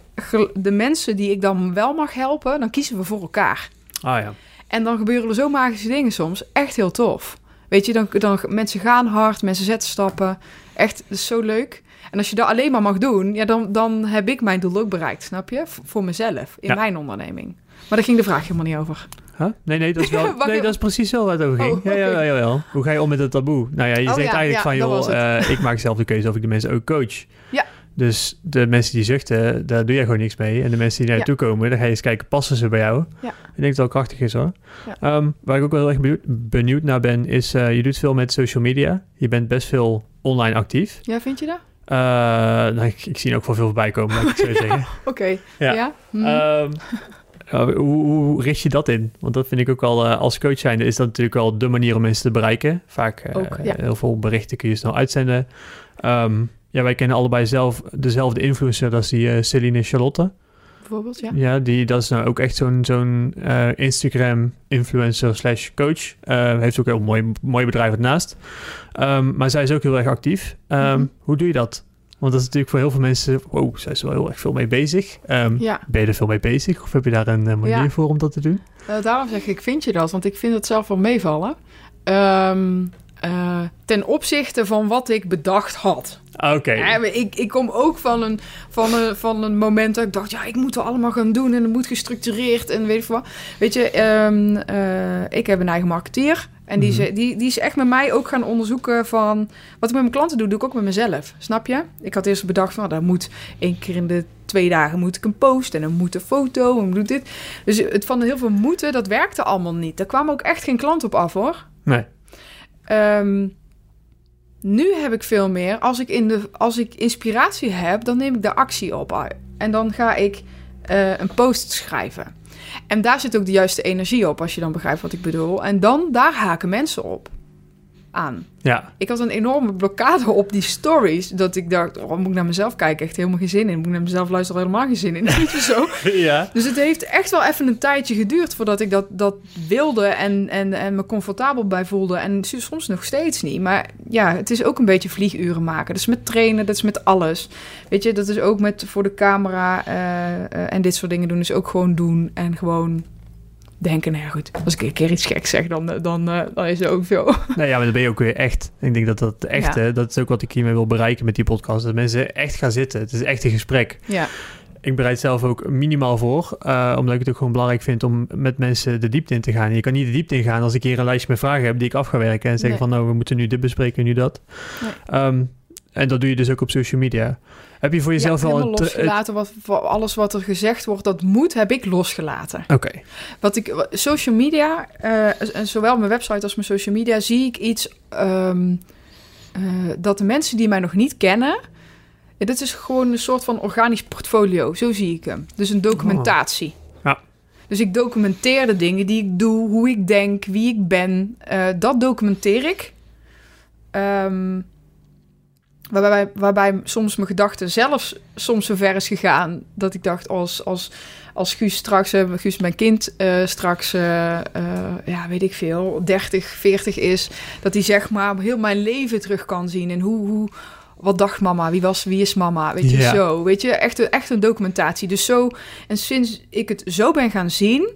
de mensen die ik dan wel mag helpen, dan kiezen we voor elkaar. ah ja. En dan gebeuren er zo magische dingen soms. Echt heel tof. Weet je, dan, dan mensen gaan hard, mensen zetten stappen. Echt, dat is zo leuk. En als je dat alleen maar mag doen, ja, dan, dan heb ik mijn doel ook bereikt, snap je? V- voor mezelf, in Ja. mijn onderneming. Maar daar ging de vraag helemaal niet over. Huh? Nee, nee, dat is, wel, nee, dat is precies wel waar het over ging. Oh, ja, ja, jawel. Hoe ga je om met het taboe? Nou ja, je Oh, zegt ja, eigenlijk van, joh, eh, ik maak zelf de keuze of ik de mensen ook coach. Ja. Dus de mensen die zuchten, daar doe je gewoon niks mee. En de mensen die naar je toe komen, dan ga je eens kijken, passen ze bij jou? Ja. Ik denk dat het wel krachtig is hoor. Ehm, waar ik ook wel heel erg benieuwd, benieuwd naar ben, is uh, je doet veel met social media. Je bent best veel online actief. Ja, vind je dat? Uh, nou, ik, ik zie ook wel veel voorbij komen, laat ik het zo zeggen. Oké. Ja. Ja? Hm. Ehm, hoe, hoe, richt je dat in? Want dat vind ik ook wel, uh, als coach zijnde, is dat natuurlijk wel de manier om mensen te bereiken. Vaak ook, ja. heel veel berichten kun je snel uitzenden. Um, ja, wij kennen allebei zelf dezelfde influencer, dat is die Celine Charlotte. Bijvoorbeeld, ja. Ja, die, dat is nou ook echt zo'n zo'n uh, Instagram influencer slash coach. Uh, heeft ook een heel mooi, mooi bedrijf ernaast. Um, maar zij is ook heel erg actief. Um, mm -hmm. Hoe doe je dat? Want dat is natuurlijk voor heel veel mensen... Wow, zij is wel heel erg veel mee bezig. Um, ja. Ben je er veel mee bezig? Of heb je daar een uh, manier ja. voor om dat te doen? Uh, daarom zeg ik, vind je dat? Want ik vind het zelf wel meevallen. Um, uh, ten opzichte van wat ik bedacht had. Oké. Okay. Ik, ik kom ook van een, van, een, van een moment dat ik dacht... ja, ik moet het allemaal gaan doen en het moet gestructureerd en weet ik wat. Weet je, um, uh, ik heb een eigen marketeer... En die, mm -hmm. die, die is echt met mij ook gaan onderzoeken van... Wat ik met mijn klanten doe, doe ik ook met mezelf. Snap je? Ik had eerst bedacht van... Dat moet één keer in de twee dagen moet ik een post en dan moet een foto en moet dit. Dus het van heel veel moeten, dat werkte allemaal niet. Daar kwam ook echt geen klant op af hoor. Nee. Ehm, nu heb ik veel meer. Als ik, in de, als ik inspiratie heb, dan neem ik de actie op. En dan ga ik eh, een post schrijven. En daar zit ook de juiste energie op, als je dan begrijpt wat ik bedoel. En dan, daar haken mensen op aan. Ja. Ik had een enorme blokkade op die stories. Dat ik dacht, oh, moet ik naar mezelf kijken? Echt helemaal geen zin in. Moet ik naar mezelf luisteren? Helemaal geen zin in. Zo? ja. Dus het heeft echt wel even een tijdje geduurd voordat ik dat, dat wilde en, en, en me comfortabel bij voelde. En soms nog steeds niet. Maar ja, het is ook een beetje vlieguren maken. Dat is met trainen, dat is met alles. Weet je, dat is ook met voor de camera eh, eh, en dit soort dingen doen. Dus ook gewoon doen en gewoon denken, nou ja goed, als ik een keer iets geks zeg, dan, dan, uh, dan is het ook veel. Nou ja, maar dan ben je ook weer echt. Ik denk dat dat echt, Ja. dat is ook wat ik hiermee wil bereiken met die podcast. Dat mensen echt gaan zitten. Het is echt een gesprek. Ja, Ik bereid zelf ook minimaal voor, eh, omdat ik het ook gewoon belangrijk vind om met mensen de diepte in te gaan. Je kan niet de diepte ingaan als ik hier een lijstje met vragen heb die ik af ga werken en zeggen Nee. van nou, we moeten nu dit bespreken, nu dat. Nee. Ehm, en dat doe je dus ook op social media. Heb je voor jezelf ja, wel een... tra- losgelaten. Wat, alles wat er gezegd wordt, dat moet, heb ik losgelaten. Oké, Wat ik, social media, eh, en zowel mijn website als mijn social media, zie ik iets ehm, eh, dat de mensen die mij nog niet kennen. Ja, dit is gewoon een soort van organisch portfolio, zo zie ik hem. Dus een documentatie. Ja. Dus ik documenteer de dingen die ik doe, hoe ik denk, wie ik ben. Eh, dat documenteer ik. Ehm, waarbij, waarbij soms mijn gedachten zelfs soms zo ver is gegaan dat ik dacht als, als, als Guus straks, eh, Guus mijn kind eh, straks, eh, ja weet ik veel, 30, 40 is, dat hij zeg maar heel mijn leven terug kan zien en hoe, hoe wat dacht mama, wie was, wie is mama, weet je Ja. zo, weet je, echt, een- echt een documentatie. Dus zo, en sinds ik het zo ben gaan zien,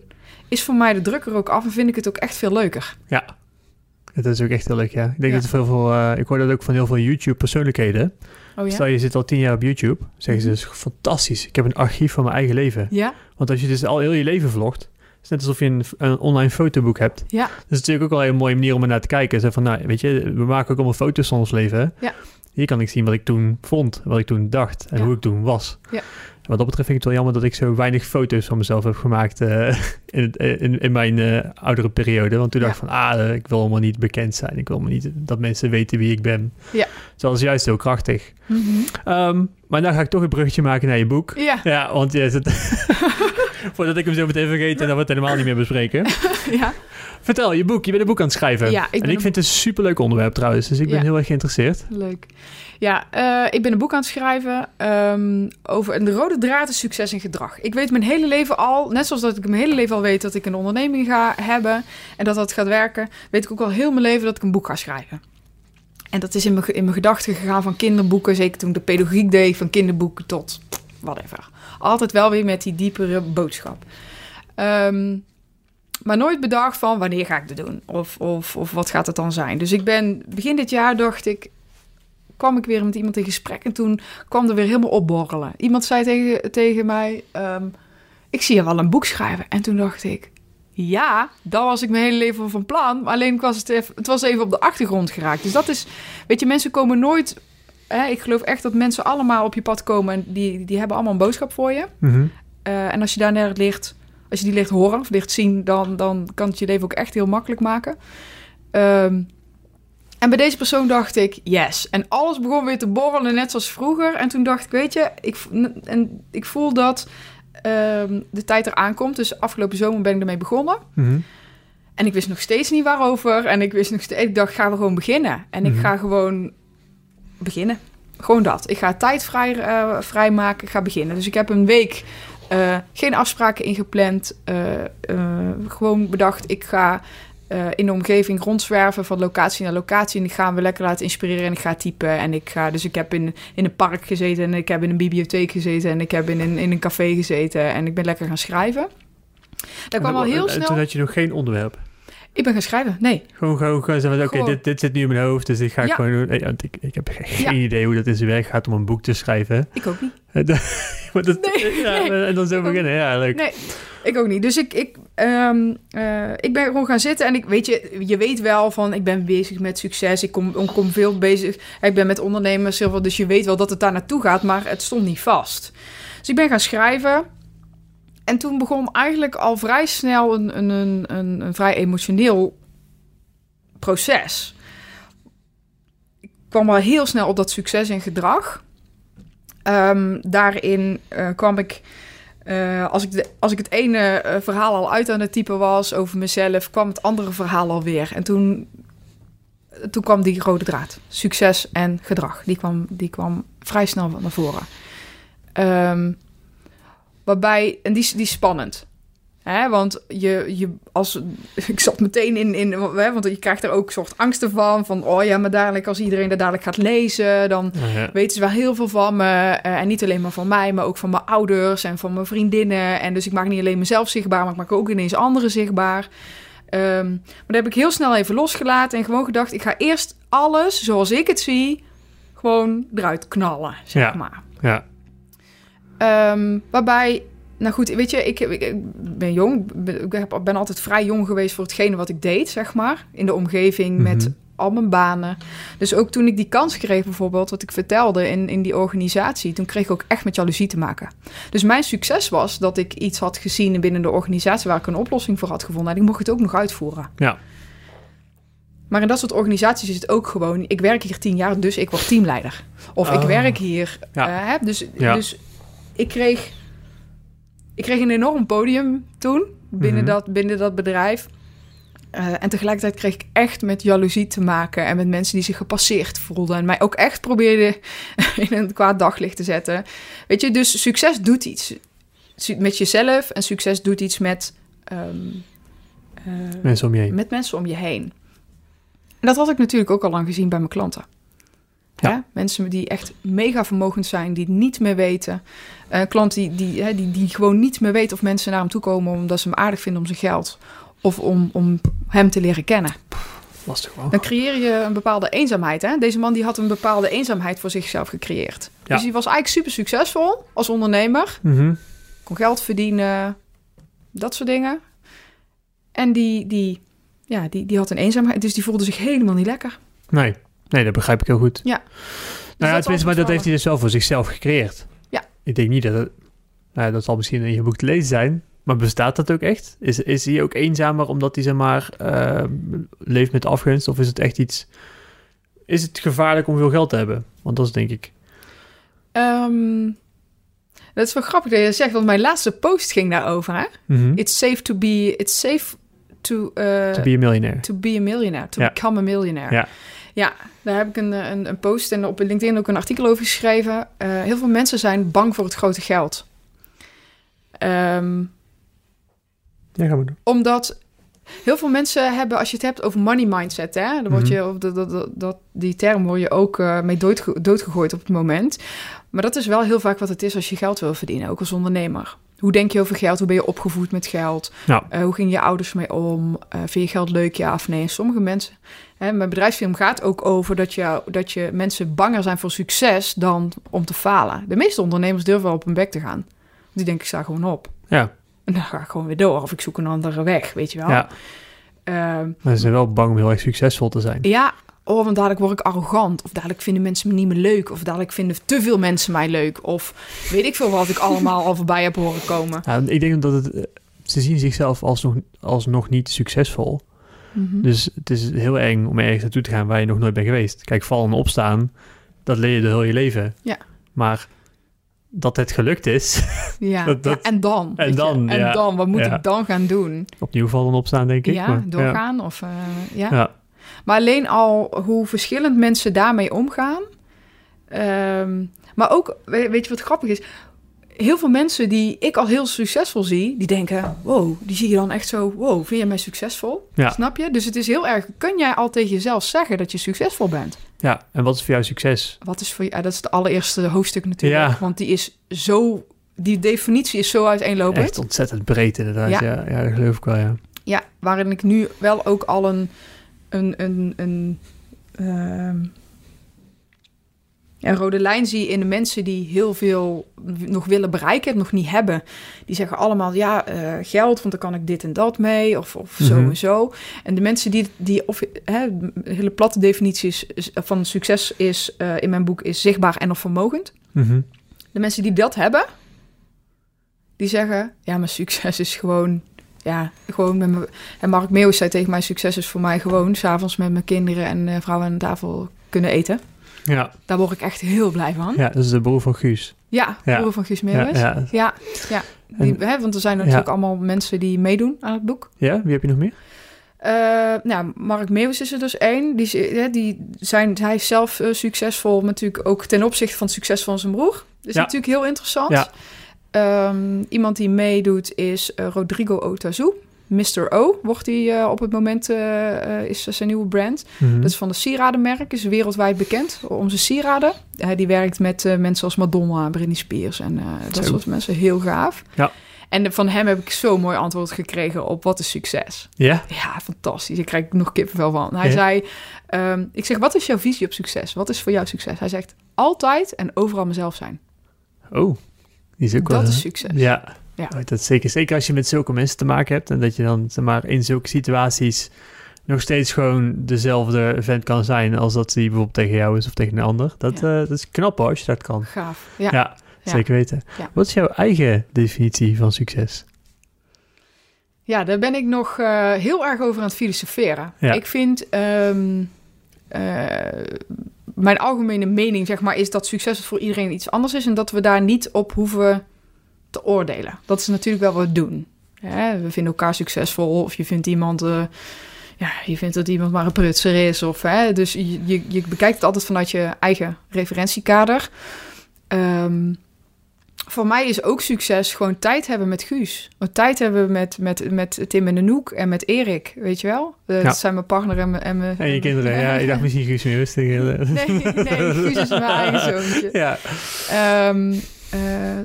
is voor mij de druk er ook af en vind ik het ook echt veel leuker. ja. Dat is ook echt heel leuk, ja. Ik denk Ja. dat veel, veel eh, ik hoor dat ook van heel veel YouTube-persoonlijkheden. Oh ja? Stel, je zit al tien jaar op YouTube, zeggen ze dus fantastisch. Ik heb een archief van mijn eigen leven. Ja, Want als je dus al heel je leven vlogt, is net alsof je een, een online fotoboek hebt. ja, Dat is natuurlijk ook wel een mooie manier om er naar te kijken. Zo van, nou, weet je, we maken ook allemaal foto's van ons leven. Ja. Hier kan ik zien wat ik toen vond, wat ik toen dacht en Ja. hoe ik toen was. Ja. Wat dat betreft vind ik het wel jammer dat ik zo weinig foto's van mezelf heb gemaakt eh, in, eh, in, in mijn eh, oudere periode. Want toen Ja. dacht ik van, ah, ik wil helemaal niet bekend zijn. Ik wil helemaal niet dat mensen weten wie ik ben. Ja. Dus dat is juist heel krachtig. Mhm. Ehm, maar dan ga ik toch een bruggetje maken naar je boek. ja, Ja, want je zit... Voordat ik hem zo meteen vergeet en dan we het helemaal niet meer bespreken. ja. Vertel, je boek. Je bent een boek aan het schrijven. Ja, ik en ik een vind het een superleuk onderwerp trouwens. Dus ik ben Ja. heel erg geïnteresseerd. Leuk. Ja, eh, ik ben een boek aan het schrijven ehm, over een de rode draad is succes en gedrag. Ik weet mijn hele leven al, net zoals dat ik mijn hele leven al weet dat ik een onderneming ga hebben en dat dat gaat werken, weet ik ook al heel mijn leven dat ik een boek ga schrijven. En dat is in mijn, in mijn gedachten gegaan van kinderboeken, zeker toen ik de pedagogiek deed, van kinderboeken tot whatever. Altijd wel weer met die diepere boodschap. Ehm, maar nooit bedacht van wanneer ga ik dit doen? Of, of, of wat gaat het dan zijn? Dus ik ben begin dit jaar dacht ik, kwam ik weer met iemand in gesprek en toen kwam er weer helemaal opborrelen. Iemand zei tegen, tegen mij, ehm, ik zie je wel een boek schrijven. En toen dacht ik, ja, dat was ik mijn hele leven van plan. Maar alleen was het, even, het was even op de achtergrond geraakt. Dus dat is, weet je, mensen komen nooit... Hè, ik geloof echt dat mensen allemaal op je pad komen en die, die hebben allemaal een boodschap voor je. Mhm. Eh, en als je daar naar het licht, als je die licht horen of licht zien, dan, dan kan het je leven ook echt heel makkelijk maken. Ehm, en bij deze persoon dacht ik, yes. En alles begon weer te borrelen, net zoals vroeger. En toen dacht ik, weet je, ik, en ik voel dat ehm, de tijd eraan komt. Dus afgelopen zomer ben ik ermee begonnen. Mhm. En ik wist nog steeds niet waarover. En ik wist nog steeds, ik dacht, gaan we gewoon beginnen. En ik Mhm. ga gewoon beginnen. Gewoon dat. Ik ga tijd vrij, eh, vrijmaken. Ik ga beginnen. Dus ik heb een week eh, geen afspraken ingepland. eh, eh, gewoon bedacht, ik ga in de omgeving rondzwerven van locatie naar locatie. En ik ga me lekker laten inspireren en ik ga typen. En ik ga, dus ik heb in, in een park gezeten en ik heb in een bibliotheek gezeten en ik heb in een, in een café gezeten en ik ben lekker gaan schrijven. Daar kwam En- al heel en Toen snel. had je nog geen onderwerp. Ik ben gaan schrijven. Nee. Gewoon, gewoon, gewoon zeggen, oké, dit, dit zit nu in mijn hoofd, dus dit ga ik Ja. gewoon doen. Want Ik, ik heb ge- geen Ja. idee hoe dat in zijn werk gaat om een boek te schrijven. Ik ook niet. Eh, maar dat- Nee, ja, nee. En dan zo beginnen, ja, leuk. Nee. Ik ook niet. Dus ik, ik, ehm, eh, ik ben gewoon gaan zitten en ik weet je, je weet wel van ik ben bezig met succes. Ik kom, ik kom veel bezig. Ik ben met ondernemers, dus je weet wel dat het daar naartoe gaat, maar het stond niet vast. Dus ik ben gaan schrijven. En toen begon eigenlijk al vrij snel een, een, een, een, een vrij emotioneel proces. Ik kwam al heel snel op dat succes en gedrag. Ehm, daarin eh, kwam ik, eh, als, ik als ik het ene eh, verhaal al uit aan het typen was over mezelf, kwam het andere verhaal alweer. En toen, toen kwam die rode draad, succes en gedrag. Die kwam, die kwam vrij snel naar voren. Ehm, waarbij, en die, die is spannend. Hè, want je, je, als, ik zat meteen in, in hè, want je krijgt er ook soort angsten van. Van, oh ja, maar dadelijk als iedereen dat dadelijk gaat lezen, dan Ja. weten ze wel heel veel van me. eh, en niet alleen maar van mij, maar ook van mijn ouders en van mijn vriendinnen. En dus ik maak niet alleen mezelf zichtbaar, maar ik maak ook ineens anderen zichtbaar. Ehm, maar dat heb ik heel snel even losgelaten en gewoon gedacht, ik ga eerst alles zoals ik het zie, gewoon eruit knallen, zeg Ja. maar. Ja. Ehm, waarbij, nou goed, weet je, ik, ben jong. Ik ben altijd vrij jong geweest voor hetgene wat ik deed, zeg maar. In de omgeving, met Mhm. al mijn banen. Dus ook toen ik die kans kreeg, bijvoorbeeld, wat ik vertelde in, in die organisatie, toen kreeg ik ook echt met jaloezie te maken. Dus mijn succes was dat ik iets had gezien binnen de organisatie waar ik een oplossing voor had gevonden. En ik mocht het ook nog uitvoeren. Ja. Maar in dat soort organisaties is het ook gewoon, ik werk hier tien jaar, dus ik word teamleider. Of ik Oh. werk hier. Ja. eh, hè, dus, Ja. dus ik kreeg, ik kreeg een enorm podium toen binnen, Mhm. dat, binnen dat bedrijf. Eh, en tegelijkertijd kreeg ik echt met jaloezie te maken en met mensen die zich gepasseerd voelden. En mij ook echt probeerden in een kwaad daglicht te zetten. Weet je, dus succes doet iets met jezelf en succes doet iets met, ehm, eh, Mensen om je heen. met mensen om je heen. En dat had ik natuurlijk ook al lang gezien bij mijn klanten. Ja. Mensen die echt mega vermogend zijn, die het niet meer weten. Eh klanten die, die, hè, die, die gewoon niet meer weten of mensen naar hem toe komen omdat ze hem aardig vinden om zijn geld. Of om, om hem te leren kennen. Lastig wel. Dan creëer je een bepaalde eenzaamheid. Hè? Deze man die had een bepaalde eenzaamheid voor zichzelf gecreëerd. Ja. Dus die was eigenlijk super succesvol als ondernemer. Mhm. Kon geld verdienen, dat soort dingen. En die, die, ja, die, die had een eenzaamheid, dus die voelde zich helemaal niet lekker. Nee. Nee, dat begrijp ik heel goed. Ja. Nou ja, dat was tenminste, maar dat heeft hij dus wel voor zichzelf gecreëerd. Ja. Ik denk niet dat het... Nou, ja, dat zal misschien in je boek te lezen zijn. Maar bestaat dat ook echt? Is, is hij ook eenzamer omdat hij, zeg maar, eh, leeft met afgunst? Of is het echt iets... Is het gevaarlijk om veel geld te hebben? Want dat is denk ik... Ehm, dat is wel grappig dat je dat zegt, want mijn laatste post ging daarover. Hè? Mhm. It's safe to be, it's safe to, eh, To be a millionaire. to be a millionaire, to Ja. become a millionaire. Ja. Ja, daar heb ik een, een, een post en op LinkedIn ook een artikel over geschreven. Eh, heel veel mensen zijn bang voor het grote geld. Ehm, Ja, gaan we doen. Omdat heel veel mensen hebben, als je het hebt over money mindset, hè, dan word je, of dat, dat, dat, dat- die term word je ook eh, mee doodge- doodgegooid op het moment. Maar dat is wel heel vaak wat het is als je geld wil verdienen, ook als ondernemer. Hoe denk je over geld? Hoe ben je opgevoed met geld? Ja. Eh, hoe gingen je ouders mee om? Vind je geld leuk, ja of nee? Sommige mensen... Hè, mijn bedrijfsfilm gaat ook over dat je, dat je mensen banger zijn voor succes dan om te falen. De meeste ondernemers durven wel op hun bek te gaan. Die denken, ik sta gewoon op. Ja, En dan ga ik gewoon weer door. Of ik zoek een andere weg, weet je wel. ja. Ehm, Maar ze zijn wel bang om heel erg succesvol te zijn. ja, oh, want dadelijk word ik arrogant. Of dadelijk vinden mensen me niet meer leuk. Of dadelijk vinden te veel mensen mij leuk. Of weet ik veel wat ik allemaal al voorbij heb horen komen. Ja, ik denk dat het... eh, Ze zien zichzelf als nog, als nog niet succesvol. Mhm. Dus het is heel eng om ergens naartoe te gaan waar je nog nooit bent geweest. Kijk, vallen en opstaan, dat leer je de heel je leven. Ja. Maar dat het gelukt is, ja. dat- dat- ja, en dan. en dan, En ja. dan, wat moet Ja. ik dan gaan doen? opnieuw vallen en opstaan, denk ik. Ja, Maar- doorgaan? Of, eh, ja. Ja. Maar alleen al hoe verschillend mensen daarmee omgaan. Ehm, maar ook, we- weet je wat grappig is? Heel veel mensen die ik al heel succesvol zie, die denken: wow, die zie je dan echt zo. Wow, vind je mij succesvol? Ja. Snap je? Dus het is heel erg. Kun jij al tegen jezelf zeggen dat je succesvol bent? ja, en wat is voor jou succes? Wat is voor je? ah, dat is het allereerste hoofdstuk natuurlijk. Ja. Want die is zo. Die definitie is zo uiteenlopend. Echt ontzettend breed inderdaad. Ja. Ja. Ja, dat geloof ik wel, ja. Ja, waarin ik nu wel ook al een. een, een, een ehm, een rode lijn zie in de mensen die heel veel nog willen bereiken, het nog niet hebben. Die zeggen allemaal, ja, eh, geld, want dan kan ik dit en dat mee, of, of zo Mhm. en zo. En de mensen die, die of, hè, hele platte definitie is, is- van succes is, eh, in mijn boek, is zichtbaar en of vermogend. Mhm. De mensen die dat hebben, die zeggen, ja, maar succes is gewoon, ja, gewoon met me. En Mark Meeuwis zei tegen mij, succes is voor mij gewoon, s'avonds met mijn kinderen en eh, vrouwen aan tafel kunnen eten. Ja, Daar word ik echt heel blij van. ja, dat is de broer van Guus. Ja, Ja. broer van Guus Meeuwis. Ja, ja. ja. Die, hè, want er zijn natuurlijk allemaal mensen die meedoen aan het boek. ja, wie heb je nog meer? Eh, nou, Mark Meeuwis is er dus één. Die, hè, die zijn, hij is zelf eh, succesvol, maar natuurlijk ook ten opzichte van het succes van zijn broer. Dus natuurlijk heel interessant. Ehm, iemand die meedoet is eh, Rodrigo Otazu. Mr. O wordt hij eh, op het moment, eh, eh, is zijn nieuwe brand. Mhm. Dat is van de sieradenmerk, is wereldwijd bekend om zijn sieraden. Hij die werkt met mensen als Madonna, Britney Spears en dat soort mensen. Heel gaaf. Ja. En van hem heb ik zo'n mooi antwoord gekregen op wat is succes. Ja? Ja, fantastisch. Daar krijg ik nog kippenvel van. Hij zei, ehm, ik zeg, wat is jouw visie op succes? Wat is voor jou succes? Hij zegt, altijd en overal mezelf zijn. Oh, die is ook wel... Dat is succes. Ja. Ja. Dat zeker. Zeker als je met zulke mensen te maken hebt en dat je dan zeg maar, in zulke situaties nog steeds gewoon dezelfde vent kan zijn als dat hij bijvoorbeeld tegen jou is of tegen een ander. Dat, Ja. eh, dat is knap hoor, als je dat kan. Gaaf. Ja, Ja. zeker weten. Wat is jouw eigen definitie van succes? Ja, daar ben ik nog eh, heel erg over aan het filosoferen. Ik vind, ehm, eh, mijn algemene mening zeg maar, is dat succes voor iedereen iets anders is en dat we daar niet op hoeven te oordelen. Dat is natuurlijk wel wat we doen. We vinden elkaar succesvol of je vindt iemand, eh, ja, je vindt dat iemand maar een prutser is. Of, hè, dus je, je, je bekijkt het altijd vanuit je eigen referentiekader. Ehm, voor mij is ook succes gewoon tijd hebben met Guus. Tijd hebben met, met, met Tim en Anouk en met Erik, weet je wel? Eh, Ja. Dat zijn mijn partner en mijn... En, mijn, En je kinderen, ja. Ik dacht misschien Guus meer rustig. Nee, nee, Guus is mijn eigen zoontje. Ja. Ehm, eh,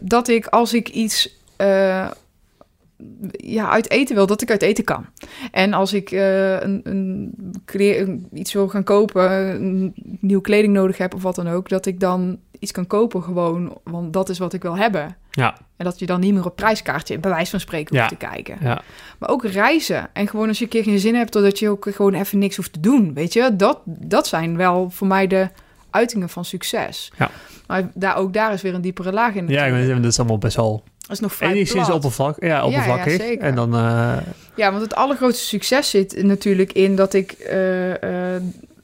dat ik als ik iets eh, ja, uit eten wil, dat ik uit eten kan. En als ik eh, een, een, iets wil gaan kopen, een nieuwe kleding nodig heb of wat dan ook, dat ik dan iets kan kopen gewoon, want dat is wat ik wil hebben. Ja. En dat je dan niet meer op prijskaartje, bij wijze van spreken, hoeft Ja. te kijken. Ja. Maar ook reizen. En gewoon als je een keer geen zin hebt, dat je ook gewoon even niks hoeft te doen. Weet je, dat, dat zijn wel voor mij de uitingen van succes. Ja. Maar daar, ook daar is weer een diepere laag in. Ja, zeggen, dat is allemaal best wel Dat is nog vrij enigszins oppervlak, ja, oppervlakkig. zeker. en dan, eh, Ja, want het allergrootste succes zit natuurlijk in dat ik... eh,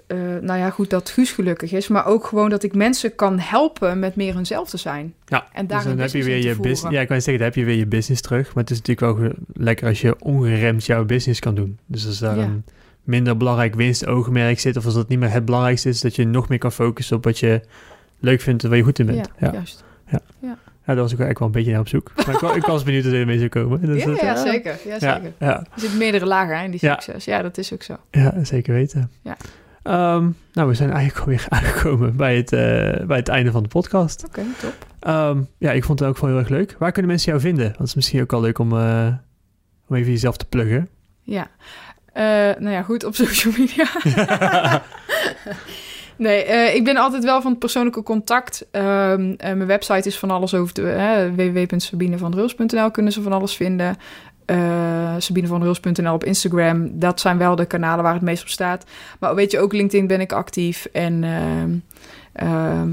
eh, nou ja, goed, dat Guus gelukkig is. Maar ook gewoon dat ik mensen kan helpen met meer hunzelf te zijn. ja, En daar dus dan een heb je weer je business. Ja, ik kan zeggen, dan heb je weer je business terug. Maar het is natuurlijk wel lekker als je ongeremd jouw business kan doen. Dus als daar Ja. een minder belangrijk winstoogmerk zit, of als dat niet meer het belangrijkste is, dat je nog meer kan focussen op wat je leuk vindt en waar je goed in bent. Ja, ja. juist. daar was ik eigenlijk wel een beetje naar op zoek. Maar ik, wa- ik was benieuwd dat je ermee zou komen. Dus Ja, dat, ja, eh, zeker. Ja, Ja, zeker. ja, Er zitten meerdere lagen hè, in die Ja. succes. Ja, dat is ook zo. ja, zeker weten. Ja. Ehm, nou, we zijn eigenlijk alweer aangekomen bij het, eh, bij het einde van de podcast. Oké, top. Ehm, ja, ik vond het ook wel heel erg leuk. Waar kunnen mensen jou vinden? Want het is misschien ook wel leuk om, eh, om even jezelf te pluggen. Ja. Eh, nou ja, goed, op social media. nee, eh, ik ben altijd wel van het persoonlijke contact. Ehm, eh, mijn website is van alles over de uh, www.sabinevanrils.nl kunnen ze van alles vinden. Uh, sabinevanrils.nl op Instagram. Dat zijn wel de kanalen waar het meest op staat. Maar weet je, ook LinkedIn ben ik actief. En ehm, ehm,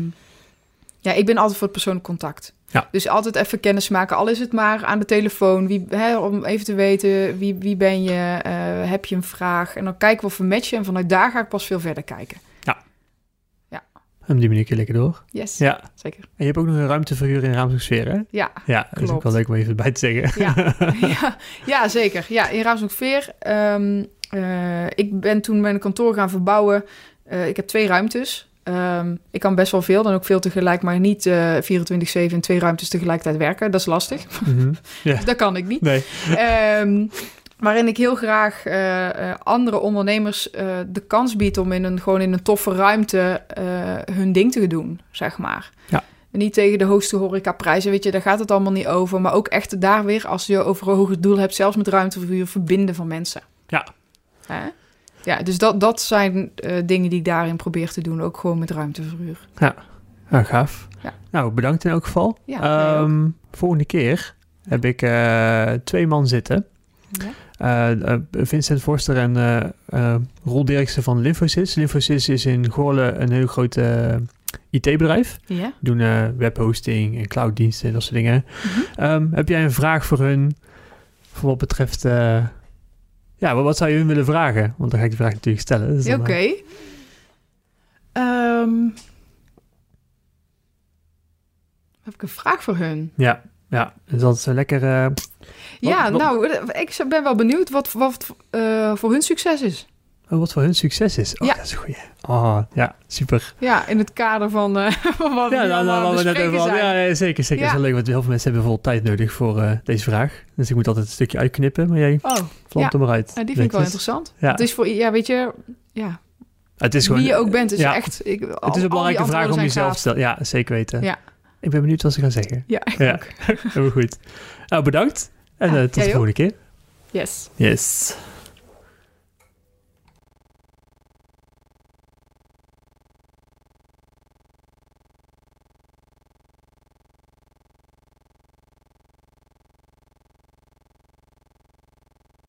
ja, ik ben altijd voor het persoonlijk contact. Ja. Dus altijd even kennis maken. Al is het maar aan de telefoon. Wie, hè, om even te weten wie, wie ben je. Uh, heb je een vraag? En dan kijken we of we matchen. En vanuit daar ga ik pas veel verder kijken. En op die manier kun je lekker door. Yes, Ja. zeker. En je hebt ook nog een ruimteverhuur in Raamsdorpsfeer, hè? Ja, Ja, dat is ook Klopt. wel leuk om even bij te zeggen. Ja, ja, ja, zeker. Ja, in Raamsdorpveer. Um, uh, ik ben toen mijn kantoor gaan verbouwen. Uh, ik heb twee ruimtes. Um, ik kan best wel veel, dan ook veel tegelijk, maar niet uh, 24-7 in twee ruimtes tegelijkertijd werken. Dat is lastig. Mm -hmm. ja. dat kan ik niet. Nee. Um, waarin ik heel graag uh, uh, andere ondernemers uh, de kans bied om in een, gewoon in een toffe ruimte hun ding te doen, zeg maar. Ja. Niet tegen de hoogste horecaprijzen, weet je, daar gaat het allemaal niet over. Maar ook echt daar weer, als je over een hoger doel hebt, zelfs met ruimteverhuur, verbinden van mensen. Ja. Hè? Ja, dus dat, dat zijn uh, dingen die ik daarin probeer te doen, ook gewoon met ruimteverhuur. Ja. Ah, gaaf. Ja. Nou, bedankt in elk geval. Ja. Ehm, volgende keer heb ik eh, twee man zitten. Ja. Eh, eh, Vincent Forster en eh eh, Roel Dirksen van Lymphosys. Lymphosys is in Goorlen een heel groot eh, IT-bedrijf. Ja. Doen eh, webhosting en clouddiensten en dat soort dingen. Mhm. Ehm, heb jij een vraag voor hun? Voor wat betreft... eh, ja, wat, wat zou je hun willen vragen? Want dan ga ik die vraag natuurlijk stellen. Dus Oké. eh, Ehm, heb ik een vraag voor hun? ja, ja. Dus dat is een lekker... eh, ja, wat- nou, ik ben wel benieuwd wat, wat eh, voor hun succes is. Oh, wat voor hun succes is. Oh, Ja. dat is een goeie. Oh, ja, super. Ja, in het kader van eh, van wat we Ja, nu nou, nou, we net over. Ja, zeker, zeker. Ja. Dat is wel leuk, want heel veel mensen hebben bijvoorbeeld tijd nodig voor eh, deze vraag. Dus ik moet altijd een stukje uitknippen, maar jij Oh, vlamt Ja. er maar uit. ja, die vind ik wel interessant. Ja. Het is voor, ja, weet je, ja, Het is gewoon, wie je ook bent, is ja. echt... Ik, al- het is een belangrijke vraag om jezelf te stellen. Ja, zeker weten. Ja. Ik ben benieuwd wat ze gaan zeggen. Ja, ik Ja. ook. Heel goed. Nou, bedankt. En eh, tot de volgende keer. Yes. Yes.